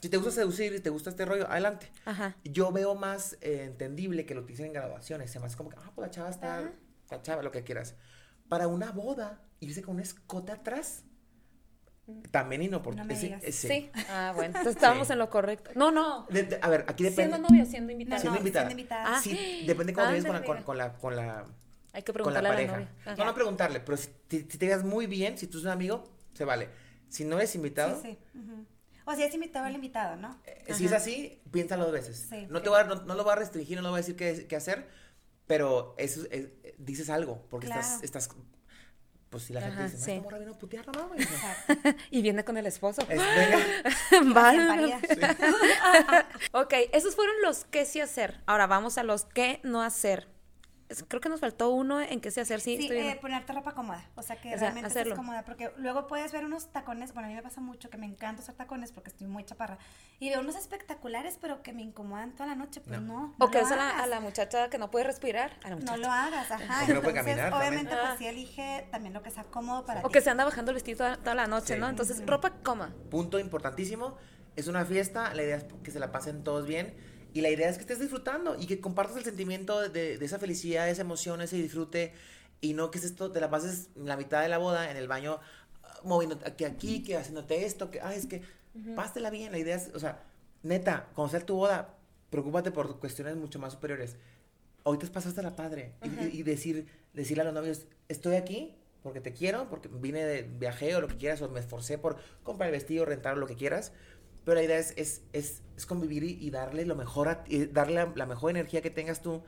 si te gusta seducir y te gusta este rollo, adelante. Ajá. Yo veo más eh, entendible que lo utilicen en graduaciones. Se me hace como que, ah, pues la chava está. La chava, lo que quieras. Para una boda, irse con un escote atrás. También inoportuno. No digas. Sí. Ah, bueno. <laughs> Entonces estábamos Sí. en lo correcto. No, no. De- de- a ver, aquí depende. Siendo novio, siendo invitado. Siendo no, invitada. siendo invitada. Ah. Sí, depende cómo te ves con la, con, con la, con la, Hay que con la preguntarle a la pareja. novia. No, no preguntarle, pero si, te- si te llegas muy bien, si tú eres un amigo, se vale. Si no eres invitado, Sí, sí. ujú. O si es invitado el invitado, ¿no? eh, si es así, piénsalo dos veces. Sí, no, sí. te voy a, no, no lo voy a restringir, no lo voy a decir qué, qué hacer, pero eso es- es- dices algo, porque estás, Claro. estás, pues si la gente Ajá, dice, sí. esta morra vino a putear, no mames. <laughs> Y viene con el esposo. Es-. Vale. <laughs> María. <laughs> Ok, esos fueron los qué sí hacer. Ahora vamos a los qué no hacer. Creo que nos faltó uno en qué sí hacer. Sí, Sí, estoy eh, ponerte ropa cómoda. O sea, que O sea, realmente hacerlo. estés cómoda. Porque luego puedes ver unos tacones. Bueno, a mí me pasa mucho que me encanta usar tacones porque estoy muy chaparra. Y veo unos espectaculares, pero que me incomodan toda la noche. Pues No. no. no o que es a la, hagas. a la muchacha que no puede respirar. A la No lo hagas, ajá. O que no puede Entonces, caminar obviamente, también. pues sí elige también lo que sea cómodo para O ti. que se anda bajando el vestido toda, toda la noche, Sí. ¿no? Entonces, ropa cómoda. Punto importantísimo, es una fiesta, la idea es que se la pasen todos bien y la idea es que estés disfrutando y que compartas el sentimiento de, de esa felicidad, esa emoción, ese disfrute y no que estés todo, te la pases la mitad de la boda en el baño ah, moviéndote aquí, aquí, que haciéndote esto, que, ay, es que pásatela bien, la idea es, o sea, neta, cuando sea tu boda, preocúpate por cuestiones mucho más superiores. Hoy te pasaste la padre y, y- y decir, decirle a los novios, estoy aquí porque te quiero, porque vine de viaje o lo que quieras, o me esforcé por comprar el vestido, rentar lo que quieras. Pero la idea es, es, es, es convivir y, y darle lo mejor, a, y darle la, la mejor energía que tengas tú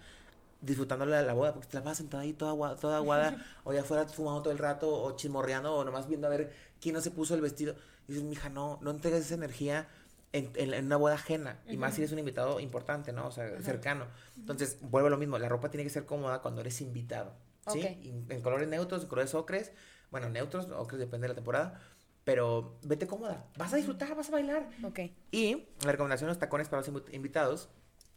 disfrutándole de la boda, porque te la vas sentada ahí toda aguada, toda aguada <laughs> o ya afuera fumando todo el rato, o chismorreando, o nomás viendo a ver quién no se puso el vestido. Y dices, mija, no, no entregues esa energía en, en- en una boda ajena, y más si eres un invitado importante, ¿no? O sea, cercano. Entonces, vuelvo a lo mismo, la ropa tiene que ser cómoda cuando eres invitado, ¿sí? Ok. Y en colores neutros, en colores ocres, bueno, neutros, ocres depende de la temporada, pero vete cómoda, vas a disfrutar, vas a bailar. Ok. Y la recomendación de los tacones para los invi- invitados,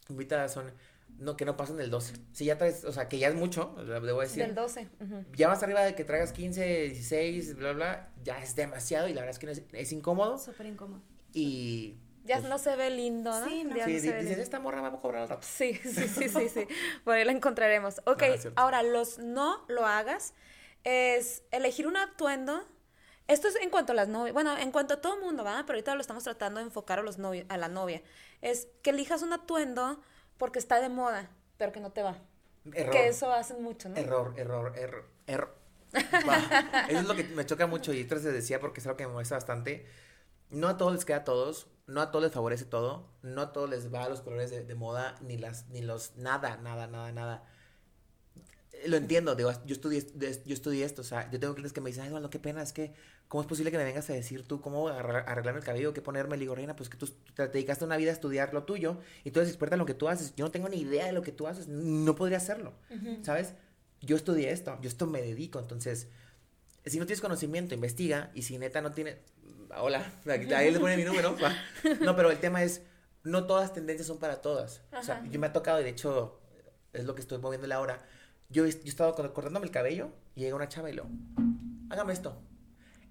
invitadas son no, que no pasen del 12. Si ya traes, o sea, que ya es mucho, debo decir. Del 12. ujú. Ya más arriba de que traigas 15, 16, bla, bla, ya es demasiado y la verdad es que no es, es incómodo. Súper incómodo. Y. Ya pues, no se ve lindo, ¿no? Sí, no. Sí, no se ve dices, lindo. esta morra vamos a cobrar al rato. Sí, sí, sí, sí, sí. <laughs> Por ahí la encontraremos. Ok, Ah, ahora los no lo hagas es elegir un atuendo. Esto es en cuanto a las novias, bueno, en cuanto a todo el mundo, ¿verdad? Pero ahorita lo estamos tratando de enfocar a los novios, a la novia. Es que elijas un atuendo porque está de moda, pero que no te va. Error. Que eso hacen mucho, ¿no? Error, error, error, error. <laughs> Eso es lo que me choca mucho y esto se decía porque es algo que me molesta bastante. No a todos les queda a todos, no a todos les favorece todo, no a todos les va a los colores de, de moda, ni las, ni los, nada, nada, nada, nada. Lo entiendo, digo, yo estudié, yo estudié esto, o sea, yo tengo clientes que me dicen, ay, Eduardo, qué pena, es que, ¿cómo es posible que me vengas a decir tú cómo arregla- arreglarme el cabello, qué ponerme? Le digo, Reina, pues que tú te dedicaste una vida a estudiar lo tuyo y tú eres experta en lo que tú haces. Yo no tengo ni idea de lo que tú haces, no podría hacerlo, ¿sabes? Yo estudié esto, yo esto me dedico, entonces, si no tienes conocimiento, investiga y si neta no tiene, hola, ahí le pone mi número, va. no, pero el tema es, no todas tendencias son para todas. O sea, yo me ha tocado, y de hecho, es lo que estoy moviéndole ahora. Yo, yo cort- cortándome el cabello y llega una chava y lo, hágame esto.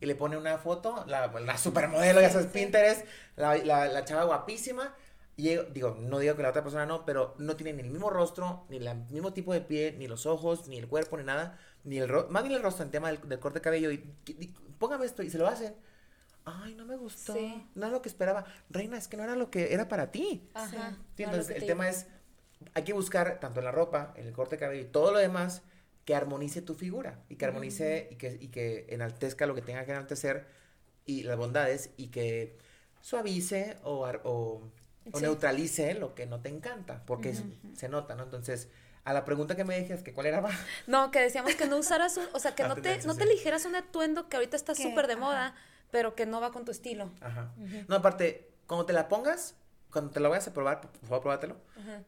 Y le pone una foto, la, la supermodelo, ya sabes, Pinterest, la, la, la chava guapísima. Y digo, no digo que la otra persona no, pero no tiene ni el mismo rostro, ni el mismo tipo de piel, ni los ojos, ni el cuerpo, ni nada. Ni el ro- más bien el rostro en tema del, del corte de cabello. Y, y- póngame esto, y se lo hacen. Ay, no me gustó. Sí. No es lo que esperaba. Reina, es que no era lo que era para ti. Ajá. Sí, entonces, el te tema digo. es, hay que buscar, tanto en la ropa, en el corte de cabello y todo lo demás, que armonice tu figura y que armonice y, que, y que enaltezca lo que tenga que enaltecer y las bondades y que suavice o, ar- o, o Sí. neutralice lo que no te encanta, porque es- se nota, ¿no? Entonces, a la pregunta que me dijes, que cuál era, va, No, que decíamos que no usaras, un- o sea, que La no te, no te eligieras un atuendo que ahorita está súper de ajá. moda, pero que no va con tu estilo. Ajá. No, aparte, cuando te la pongas, cuando te la vayas a probar, por favor, pruébatelo, Ajá.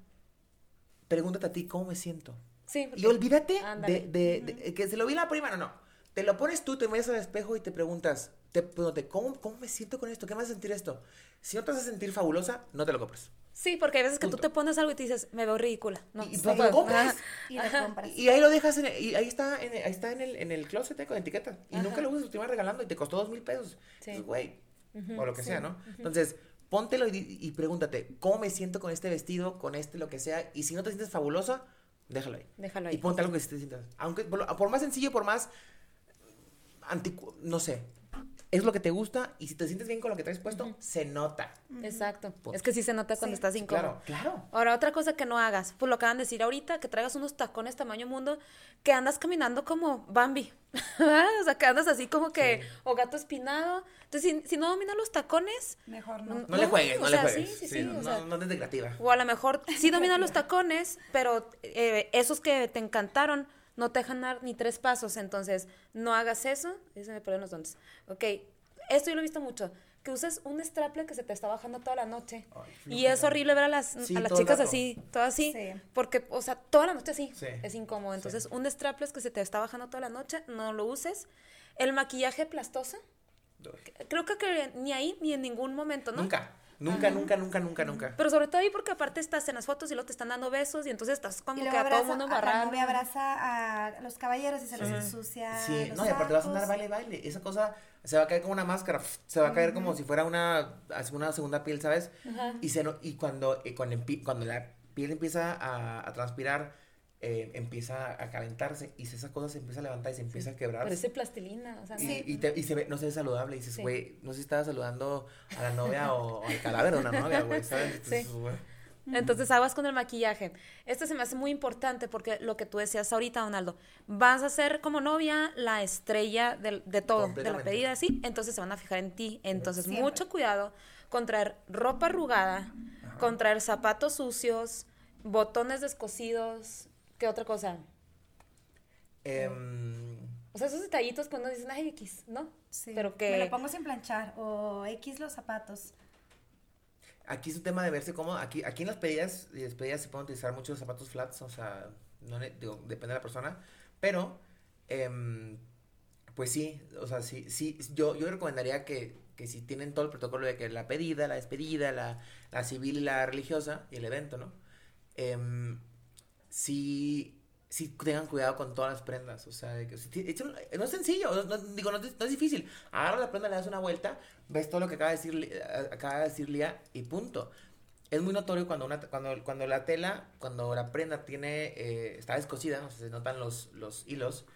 Pregúntate a ti cómo me siento. Sí, porque- Y olvídate Ándale. de, de- de- que se lo vi la prima, no, no. Te lo pones tú, te miras al espejo y te preguntas, te pregúntate, ¿cómo, ¿cómo me siento con esto? ¿Qué me hace sentir esto? Si no te hace sentir fabulosa, no te lo compres. Sí, porque hay veces que tú Punto. te pones algo y te dices, me veo ridícula. No, Y- no pues lo compras. Ajá. Y lo Ajá. compras. Y ahí lo dejas, en el- y ahí está, en el, ahí está en el, en el closet eh, con etiqueta. Y Ajá. nunca lo usas, te iban regalando y te costó dos mil pesos. Sí. Entonces, güey, Ujú, o lo que sí, sea, ¿no? Entonces, póntelo y, y pregúntate, ¿cómo me siento con este vestido, con este, lo que sea? Y si no te sientes fabulosa, déjalo ahí. Déjalo Y ahí. ponte algo que sí te sientas. Aunque por, más sencillo, por más anticu no sé. Es lo que te gusta y si te sientes bien con lo que traes puesto, se nota. Exacto. Punto. Es que sí se nota cuando Sí. estás incómodo. Claro, claro. Ahora, otra cosa que no hagas, pues lo acaban de decir ahorita, que traigas unos tacones tamaño mundo, que andas caminando como Bambi. <laughs> o sea, que andas así como que, o gato espinado. Entonces, si, si no dominas los tacones, Mejor No, no. No, le juegues, o no le sea, juegues. sí, sí, Sí, sí, no, o sea- no, no andes de creativa. o a lo mejor sí dominas los <laughs> tacones, pero eh, esos que te encantaron no te dejan dar ni tres pasos. Entonces, no hagas eso. Y se me los dones. Ok, esto yo lo he visto mucho. Que uses un straple que se te está bajando toda la noche. Ay, y es horrible ver a las, Sí, a las chicas así, todas así. Sí. Porque, o sea, toda la noche así. Sí. Es incómodo. Entonces, un straple que se te está bajando toda la noche, no lo uses. El maquillaje plastoso, creo que, que ni ahí ni en ningún momento, ¿no? Nunca, nunca, nunca, nunca, nunca, nunca. Pero sobre todo ahí porque aparte estás en las fotos y luego te están dando besos y entonces estás como que luego a todo el abraza, mundo embarrado. novia abraza a los caballeros y se les ensucia Sí, los no, y aparte vas a andar baile, baile. Esa cosa se va a caer como una máscara. Se va a caer como si fuera una, una segunda piel, ¿sabes? Y, se, no- y cuando, y cuando, empi- cuando la piel empieza a, a transpirar, eh, empieza a calentarse y esa cosa se empieza a levantar y se empieza a quebrar. Parece plastilina, o sea, Y, no. y, te- y se ve, no se ve saludable. Y dices, Sí. güey, no sé si estaba saludando a la novia o, o al cadáver de una novia, güey, ¿sabes? Entonces, Sí. güey. Entonces aguas con el maquillaje. Esto se me hace muy importante porque lo que tú decías ahorita, Donaldo, vas a ser como novia la estrella de, todo, de la pedida, ¿sí? Entonces se van a fijar en ti. Entonces, Siempre. mucho cuidado con traer ropa arrugada, con traer zapatos sucios, botones descosidos. ¿Qué otra cosa? Em, O sea, esos detallitos que uno dice, ay, X, ¿no? Sí, Pero que... Me lo pongo sin planchar o X los zapatos. Aquí es un tema de verse cómodo. Aquí, aquí en las pedidas y despedidas se pueden utilizar muchos zapatos flats, o sea, no, digo, depende de la persona. Pero, em, pues sí, o sea, sí, sí, yo, yo recomendaría que, que si tienen todo el protocolo de que la pedida, la despedida, la, la civil y la religiosa, y el evento, ¿no? Em, sí, sí tengan cuidado con todas las prendas, o sea, de que, no es sencillo, no, digo, no, es- no es difícil. Agarra la prenda, le das una vuelta, ves todo lo que acaba de decir, a- acaba de decir Lía y punto. Es muy notorio cuando, una, cuando, cuando la tela, cuando la prenda tiene, eh, está descosida, o sea, se notan los, los hilos,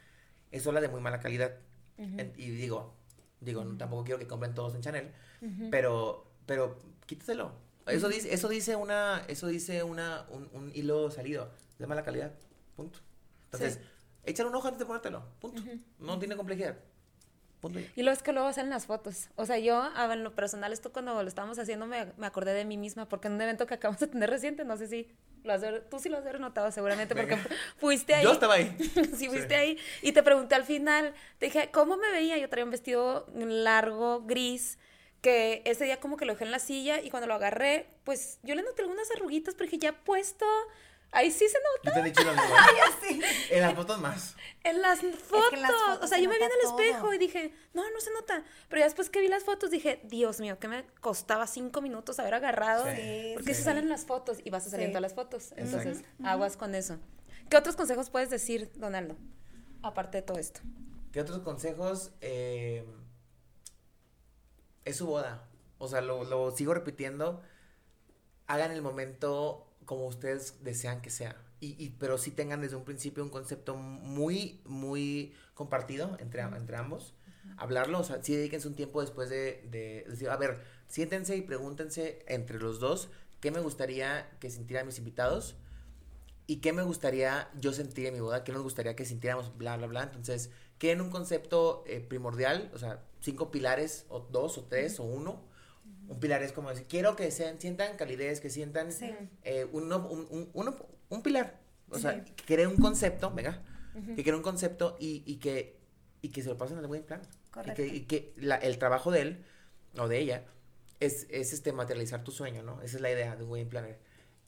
es sola de muy mala calidad. En- y digo, digo, no, tampoco quiero que compren todos en Chanel, pero, pero quítaselo. Eso dice, eso dice una, eso dice una, un, un hilo salido, de mala calidad, punto. Entonces, Sí. échale un ojo antes de ponértelo, punto. No tiene complejidad. Punto. y- luego es que luego salen las fotos. O sea, yo, en lo personal, esto cuando lo estábamos haciendo me, me acordé de mí misma, porque en un evento que acabamos de tener reciente, no sé si Lo has de tú sí lo has notado seguramente porque <laughs> fuiste ahí. Yo estaba ahí. <laughs> sí, fuiste ahí. Y te pregunté al final, te dije, ¿cómo me veía? Yo traía un vestido largo, gris, que ese día como que lo dejé en la silla y cuando lo agarré, pues yo le noté algunas arruguitas, pero dije, ya puesto, ahí sí se nota. Yo te he dicho lo mismo. Sí. En las fotos más. En las fotos. en las fotos o sea, se yo me vi en el espejo todo. y dije, no, no se nota. Pero ya después que vi las fotos dije, Dios mío, que me costaba cinco minutos haber agarrado. Sí, porque sí. se salen las fotos y vas a salir todas las fotos. Entonces, aguas con eso. ¿Qué otros consejos puedes decir, Donaldo? Aparte de todo esto. ¿Qué otros consejos? Eh, es su boda. O sea, lo, lo sigo repitiendo. Hagan el momento como ustedes desean que sea. Y, y- pero sí tengan desde un principio un concepto muy, muy compartido entre, entre ambos. Hablarlo, o sea, sí dedíquense un tiempo después de, de decir, a ver, siéntense y pregúntense entre los dos qué me gustaría que sintieran mis invitados y qué me gustaría yo sentir en mi boda, qué nos gustaría que sintiéramos, bla, bla, bla. Entonces, que en un concepto eh, primordial, o sea, cinco pilares, o dos, o tres, o uno. Un pilar es como decir, quiero que sean, sientan calidez, que sientan Sí. eh, uno, un, un- uno- un pilar. O sea, Sí. que cree un concepto, venga, que cree un concepto y, y que, y que se lo pasen al buen plan. Y Correcto. que, y que la- el trabajo de él, o de ella, es, es este, materializar tu sueño, ¿no? Esa es la idea de un wedding planner.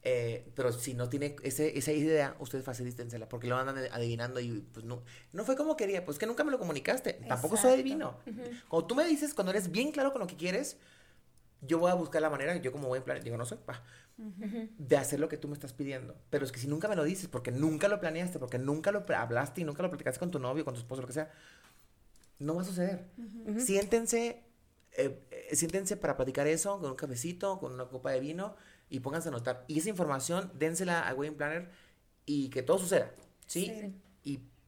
Eh, pero si no tiene ese, esa idea, ustedes facilítensela, porque lo andan adivinando y pues no, no fue como quería, pues que nunca me lo comunicaste, tampoco soy adivino. Cuando tú me dices, cuando eres bien claro con lo que quieres, yo voy a buscar la manera, yo como buen planner, digo, no soy, pa, de hacer lo que tú me estás pidiendo. Pero es que si nunca me lo dices, porque nunca lo planeaste, porque nunca lo hablaste y nunca lo platicaste con tu novio, con tu esposo, lo que sea, no va a suceder. Siéntense, eh, eh, siéntense para platicar eso con un cafecito, con una copa de vino y pónganse a anotar. Y esa información, dénsela al wedding planner y que todo suceda, ¿sí? Sí.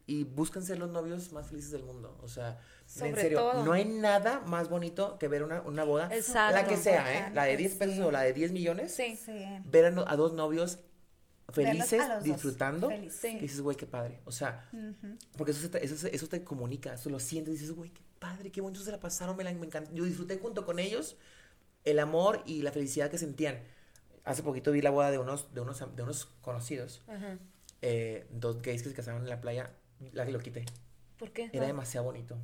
Y, y busquen ser los novios más felices del mundo. O sea, en serio, todo. no hay nada más bonito que ver una, una boda, Exacto. la que sea, ¿eh? La de Importante, 10 pesos sí. o la de 10 millones Sí. Sí. ver a, a dos novios felices, disfrutando. Sí. que dices, güey, qué padre. O sea, porque eso, se te, eso, se- eso te comunica, eso lo sientes, dices, güey, qué padre, qué bonito se la pasaron, me, la, me encantó. Yo disfruté junto con ellos el amor y la felicidad que sentían. Hace poquito vi la boda de unos, de unos, de unos conocidos, eh, dos gays que se casaron en la playa, la que lo quité. ¿Por qué? Era demasiado bonito.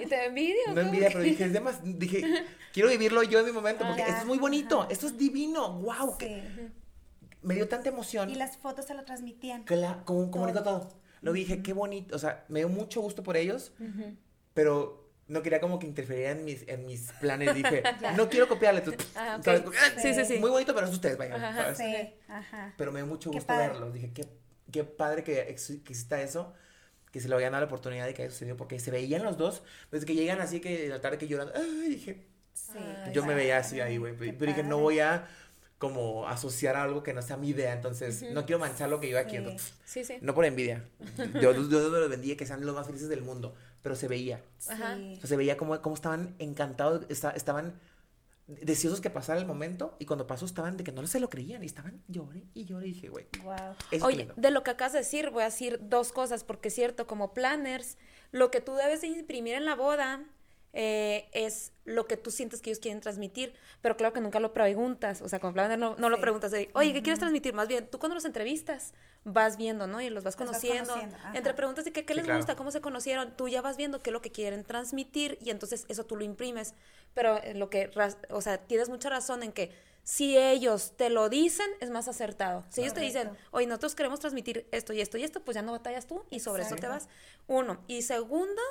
¿Y te envidio? No ¿Cómo envidia, que? pero dije, es demas, dije, quiero vivirlo yo en mi momento, porque Ah, esto es muy bonito, ajá. esto es divino, wow, Sí. me dio tanta emoción. Y las fotos se lo transmitían. Cla- como comunicó Todo. todo. Lo vi, dije, qué bonito. O sea, me dio mucho gusto por ellos, Ujú. pero no quería como que interferiera en mis, en mis planes. Dije, <laughs> no quiero copiarle. entonces, Ah, ok. ¿sabes? Sí, sí, sí. Muy bonito, pero es ustedes, vayan. Ajá. Sí, ajá. Pero me dio mucho Qué gusto padre. verlos. Dije, qué, qué padre que, que exista eso. Que se lo habían dado la oportunidad de que haya sucedido. Porque se veían los dos. Desde que llegan así que la tarde que lloran. Ay, dije, Sí. Yo me veía así ahí, güey. Pero dije, no voy a como asociar algo que no sea mi idea. Entonces, no quiero manchar lo que yo aquí. Sí. Entonces, Sí, sí. no por envidia. Yo, yo, yo me los bendiga que sean los más felices del mundo. Pero se veía. Ajá. Sí. O sea, se veía como, como estaban encantados, esta- estaban deseosos que pasara el momento. Y cuando pasó estaban de que no se lo creían. Y estaban lloré y lloré. Y dije, güey, Wow. Oye, de lo que acabas de decir, voy a decir dos cosas, porque es cierto, como planners, lo que tú debes de imprimir en la boda eh, es lo que tú sientes que ellos quieren transmitir, pero claro que nunca lo preguntas, o sea, como planner no, no lo preguntas de, oye, ¿qué quieres transmitir? Más bien, tú cuando los entrevistas vas viendo, ¿no? Y los vas Los vas conociendo, entre preguntas de que, qué Sí, les claro. gusta, cómo se conocieron, tú ya vas viendo qué es lo que quieren transmitir y entonces eso tú lo imprimes, pero lo que, ras- o sea, tienes mucha razón en que si ellos te lo dicen, es más acertado. Si ellos te dicen, oye, nosotros queremos transmitir esto y esto y esto, pues ya no batallas tú y sobre eso te vas. Uno. Y segundo,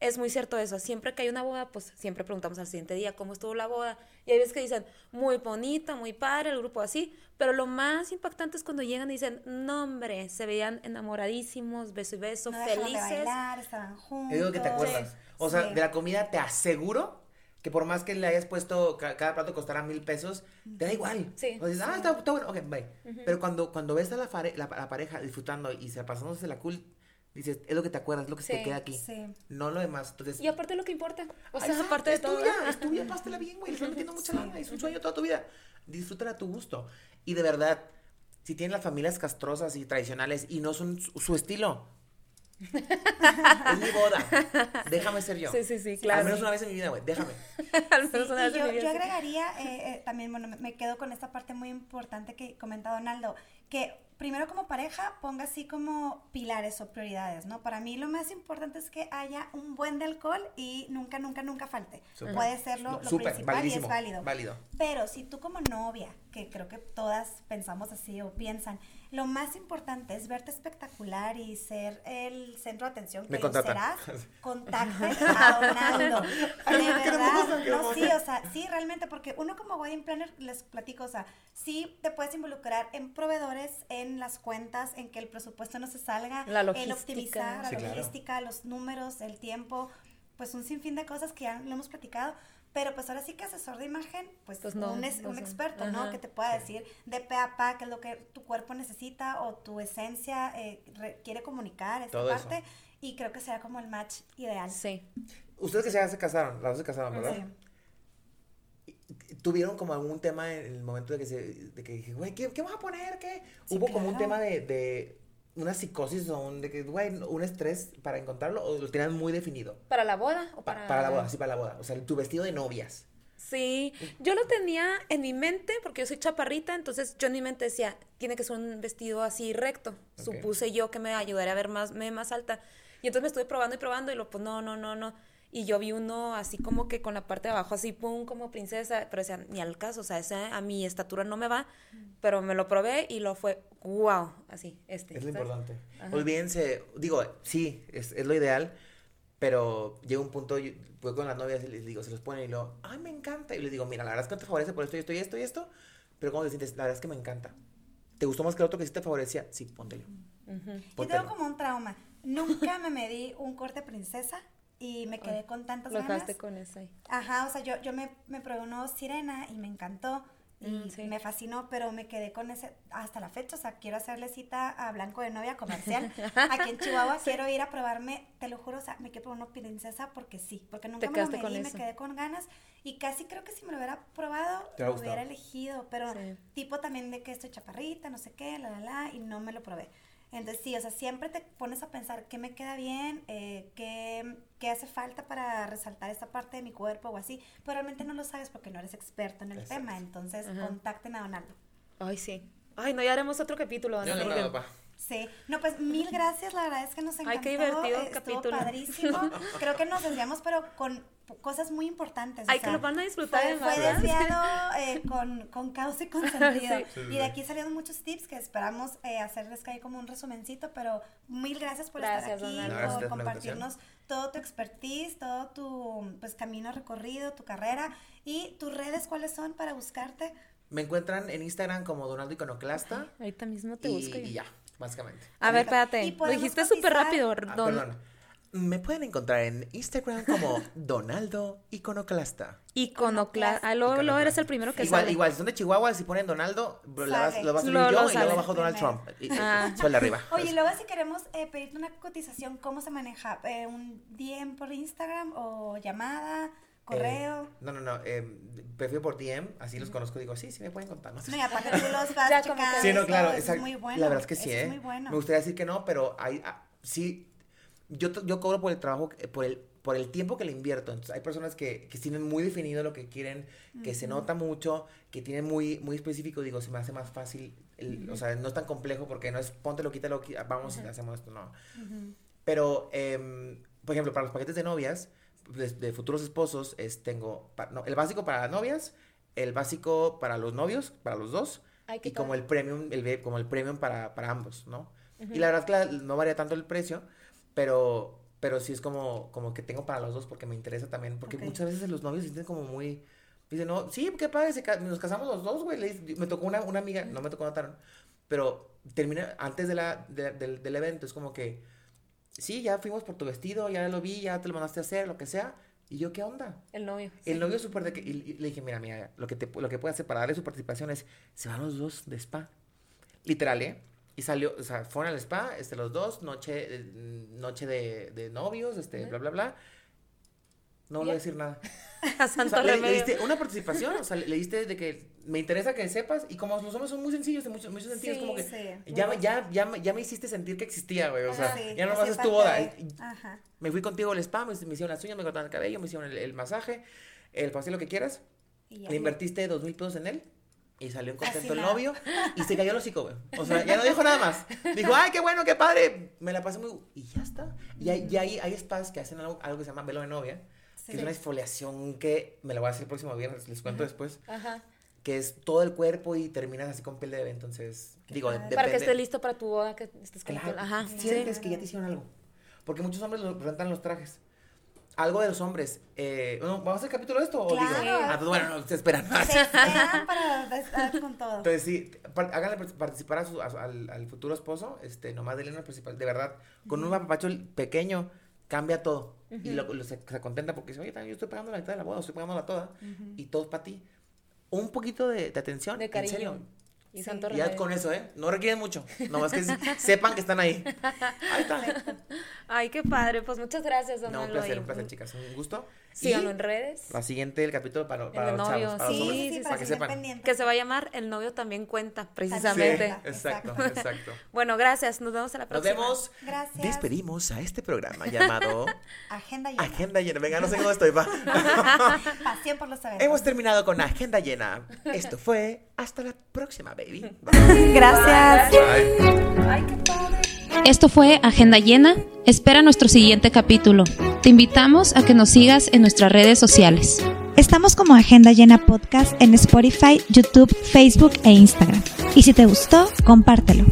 es muy cierto eso. Siempre que hay una boda, pues siempre preguntamos al siguiente día cómo estuvo la boda. Y hay veces que dicen, muy bonita, muy padre, el grupo así. Pero lo más impactante es cuando llegan y dicen, no, hombre, se veían enamoradísimos, beso y beso, No dejaron de felices. bailar, estaban juntos. Es lo que te acuerdas. O sea, Sí. de la comida te aseguro que por más que le hayas puesto, ca- cada plato costara mil pesos, te da igual. Sí. O dices, ah, está, está bueno, ok, bye. Pero cuando, cuando ves a la, la pareja disfrutando y se pasándose la cool, dices, es lo que te acuerdas, es lo que se te Sí, queda aquí. Sí. No lo demás. Entonces, Y aparte lo que importa. O sea, aparte de es todo. es tuya, pásatela bien, güey. Le estás metiendo mucha Sí. lana, es un sueño toda tu vida. Disfrútala a tu gusto. Y de verdad, si tienen las familias castrosas y tradicionales y no son su, su estilo, es mi boda. <laughs> Déjame ser yo. Sí, sí, sí, Al claro. menos una vez en mi vida, güey. Déjame. <laughs> Al menos Sí, una vez en yo, mi vida, yo sí. agregaría eh, eh, también, bueno, me, me quedo con esta parte muy importante que comenta Donaldo, que primero como pareja ponga así como pilares o prioridades, ¿no? Para mí lo más importante es que haya un buen de alcohol y nunca, nunca, nunca falte. Puede ser lo, principal y es válido. Válido. Pero si tú como novia, que creo que todas pensamos así o piensan, lo más importante es verte espectacular y ser el centro de atención que serás, <laughs> contacte <laughs> a Donaldo. <laughs> De verdad, no, sí, o sea, sí, realmente, porque uno como wedding planner, les platico, o sea, sí te puedes involucrar en proveedores, en las cuentas, en que el presupuesto no se salga, La en optimizar la Sí, claro. logística, los números, el tiempo, pues un sinfín de cosas que ya lo hemos platicado. Pero pues ahora sí que asesor de imagen, pues, Pues no, un, es- no un sé. experto, ¿no? Ajá. Que te pueda decir de pe a pa qué es lo que tu cuerpo necesita o tu esencia eh, re- quiere comunicar, esta Todo eso. parte. Y creo que será como el match ideal. Sí. Ustedes que ya se casaron, las dos se casaron, ¿verdad? Sí. ¿Tuvieron como algún tema en el momento de que se, de que dije, güey, ¿qué, qué vas a poner? ¿Qué? Sí, ¿Hubo como un tema de, de una psicosis o un, de que, güey, un estrés para encontrarlo o lo tenían muy definido? ¿Para la boda o Pa- para...? la boda, sí, para la boda. O sea, tu vestido de novias. Sí, yo lo tenía en mi mente porque yo soy chaparrita, entonces yo en mi mente decía, tiene que ser un vestido así recto. Supuse yo que me ayudaría a ver más, me más alta. Y entonces me estuve probando y probando y lo pues no, no, no, no. Y yo vi uno así como que con la parte de abajo así, pum, como princesa, pero decía, ni al caso, o sea, ese a mi estatura no me va, pero me lo probé y lo fue, wow, así, este. Es lo ¿sabes? importante. Ajá. Olvídense, digo, sí, es, es lo ideal, pero llega un punto, yo voy con las novias y les digo, se los ponen y luego, ay, me encanta. Y les digo, mira, la verdad es que no te favorece por esto y esto y esto y esto, pero ¿cómo te sientes? La verdad es que me encanta. ¿Te gustó más que el otro que sí te favorecía? Sí, póntelo. Ujú. Yo Póntelo. tengo como un trauma. Nunca me medí un corte princesa y me quedé con tantas Lo ganas. con ese ahí. Ajá, o sea, yo, yo me, me probé uno sirena y me encantó Mm, sí. me fascinó, pero me quedé con ese hasta la fecha. O sea, quiero hacerle cita a Blanco de Novia comercial. Aquí en Chihuahua <laughs> quiero ir a probarme, te lo juro, o sea, me quiero probar uno princesa porque sí, porque nunca me lo medí, me quedé con ganas y casi creo que si me lo hubiera probado, lo hubiera elegido, pero Sí. tipo también de que estoy chaparrita, no sé qué, la, la, la, y no me lo probé. Entonces sí, o sea, siempre te pones a pensar qué me queda bien, eh, qué, qué hace falta para resaltar esta parte de mi cuerpo o así, pero realmente no lo sabes porque no eres experto en el Exacto. tema, entonces Ajá. contacten a Donaldo. Ay, sí. Ay, no, ya haremos otro capítulo. No, no, no. Sí, no, pues mil gracias, la verdad es que nos encantó. Ay, qué divertido estuvo capítulo. padrísimo. <laughs> Creo que nos desviamos, pero con cosas muy importantes. o Ay, que lo van a disfrutar Fue, además, fue desviado <laughs> eh, con, con causa y con sentido. Sí. Y de aquí salieron muchos tips que esperamos eh, hacerles caer como un resumencito, pero mil gracias por Gracias, estar aquí, gracias por compartirnos todo tu expertise, todo tu pues camino recorrido, tu carrera y tus redes, ¿cuáles son para buscarte? Me encuentran en Instagram como Donaldo Iconoclasta Ahorita mismo te y, busco. y ya, básicamente. A ver, espérate. Lo dijiste súper rápido. Ah, don- perdón. Me pueden encontrar en Instagram como <laughs> Donaldo Iconoclasta. Iconoclasta. Ah, luego, luego eres el primero que igual, sale. igual, si son de Chihuahua, si ponen Donaldo, lo vas, lo va a Lo- yo lo y luego abajo Donald. Trump. Ah. Suele arriba. <laughs> Oye, y luego si queremos eh, pedirte una cotización, ¿cómo se maneja? Eh, ¿Un DM por Instagram o llamada, correo? Eh, no, no, no. eh, prefiero por DM, así los conozco. Digo, sí, sí me pueden contar. No sé. No, y aparte <laughs> tú los vas <laughs> Ya como que- checando, Sí, no, claro. eso exacto. es muy bueno. La verdad es que sí, eso ¿eh? Es muy bueno. Me gustaría decir que no, pero hay, ah, sí. Yo, yo cobro por el trabajo, eh, por el, por el tiempo que le invierto. Entonces, hay personas que, que tienen muy definido lo que quieren, que se nota mucho, que tienen muy, muy específico. Digo, se me hace más fácil. el- O sea, no es tan complejo porque no es póntelo, quítalo, vamos y hacemos esto. No. Pero, em, por ejemplo, para los paquetes de novias, de, de futuros esposos, es, tengo pa- no, el básico para novias, el básico para los novios, para los dos, Ay, y como padre. el premium, el, como el premium para, para ambos, ¿no? Y la verdad es que la- no varía tanto el precio, pero, pero sí es como, como que tengo para los dos porque me interesa también, porque Ok. muchas veces los novios se sienten como muy... Dicen, no, sí, qué padre, se ca- nos casamos los dos, güey. Me tocó una, una amiga, no me tocó notar, pero termina antes de la, de- del, del evento, es como que, sí, ya fuimos por tu vestido, ya lo vi, ya te lo mandaste a hacer, lo que sea. Y yo, ¿qué onda? El novio. El novio súper de que, y, y le dije, mira, mira, lo que, te, lo que puede hacer para darle su participación es, se van los dos de spa. Literal, ¿eh? Y salió, o sea, fueron al spa, este, los dos, noche, eh, noche de, de novios, este, bla, bla, bla. No voy a decir nada. <laughs> <laughs> A O santo sea, le, le remedio. diste una participación, o sea, le, le diste de que me interesa que sepas y como los hombres son muy sencillos en muchos, muchos sentidos, Sí, como que sí. ya, me- ya, ya, ya me hiciste sentir que existía, güey, o sea, Sí, ya nomás es tu boda. Ajá. Me fui contigo al spa, me, me hicieron las uñas, me cortaron el cabello, me hicieron el, el masaje, el pastel, lo que quieras, Y le invertiste dos mil pesos en él. Y salió un contento el nada. novio y se cayó el hocico, güey. O sea, ya no dijo nada más. <laughs> Dijo, ay, qué bueno, qué padre. Me la pasé muy... Y ya está. Y hay, y hay, hay spas que hacen algo, algo que se llama velo de novia. Que Sí. es una exfoliación que me la voy a hacer el próximo viernes, les cuento después. Ajá. Que es todo el cuerpo y terminas así con piel de bebé. Entonces, digo, padre. depende. Para que esté listo para tu boda, que estés con Claro, Ajá. sientes Sí. que ya te hicieron algo. Porque muchos hombres lo rentan los trajes. Algo de los hombres. Eh, bueno, ¿Vamos a hacer capítulo de esto? o Claro. digo? Ah, pues bueno, no, se esperan más. Se <laughs> esperan para estar con todo. Entonces sí, par- háganle par- participar a su- a al, al futuro esposo, este, nomás denle una participación, de verdad, con un mapapacho pequeño cambia todo. Y lo, lo- se, se contenta porque dice, oye, también yo estoy pagando la mitad de la boda, estoy pagándola toda, y todo es para ti. Un poquito de, de atención, De en serio. Y Sí. santo Y ya remedio. con eso, ¿eh? No requieren mucho, nomás que se- <laughs> sepan que están ahí. Ahí está. Ay, qué padre. Pues muchas gracias, don No, un placer, un placer, chicas, un gusto. Síganlo en redes. La siguiente, el capítulo para, para de los novios, chavos, para los sí, hombres, sí, sí, para para que sepan. Que se va a llamar El novio también cuenta, Sí, precisamente. <laughs> exacto, Exacto. exacto. Bueno, gracias. Nos vemos a la Nos próxima. vemos. Gracias. Despedimos a este programa llamado <laughs> Agenda llena. Agenda Llena. Venga, no sé cómo estoy, va. Pasión por los eventos. Hemos terminado con Agenda Llena. Esto fue. Hasta la próxima, baby. Bye. <laughs> Gracias. Bye. Ay, qué padre. Esto fue Agenda Llena. Espera nuestro siguiente capítulo. Te invitamos a que nos sigas en nuestras redes sociales. Estamos como Agenda Llena Podcast en Spotify, YouTube, Facebook e Instagram. Y si te gustó, compártelo.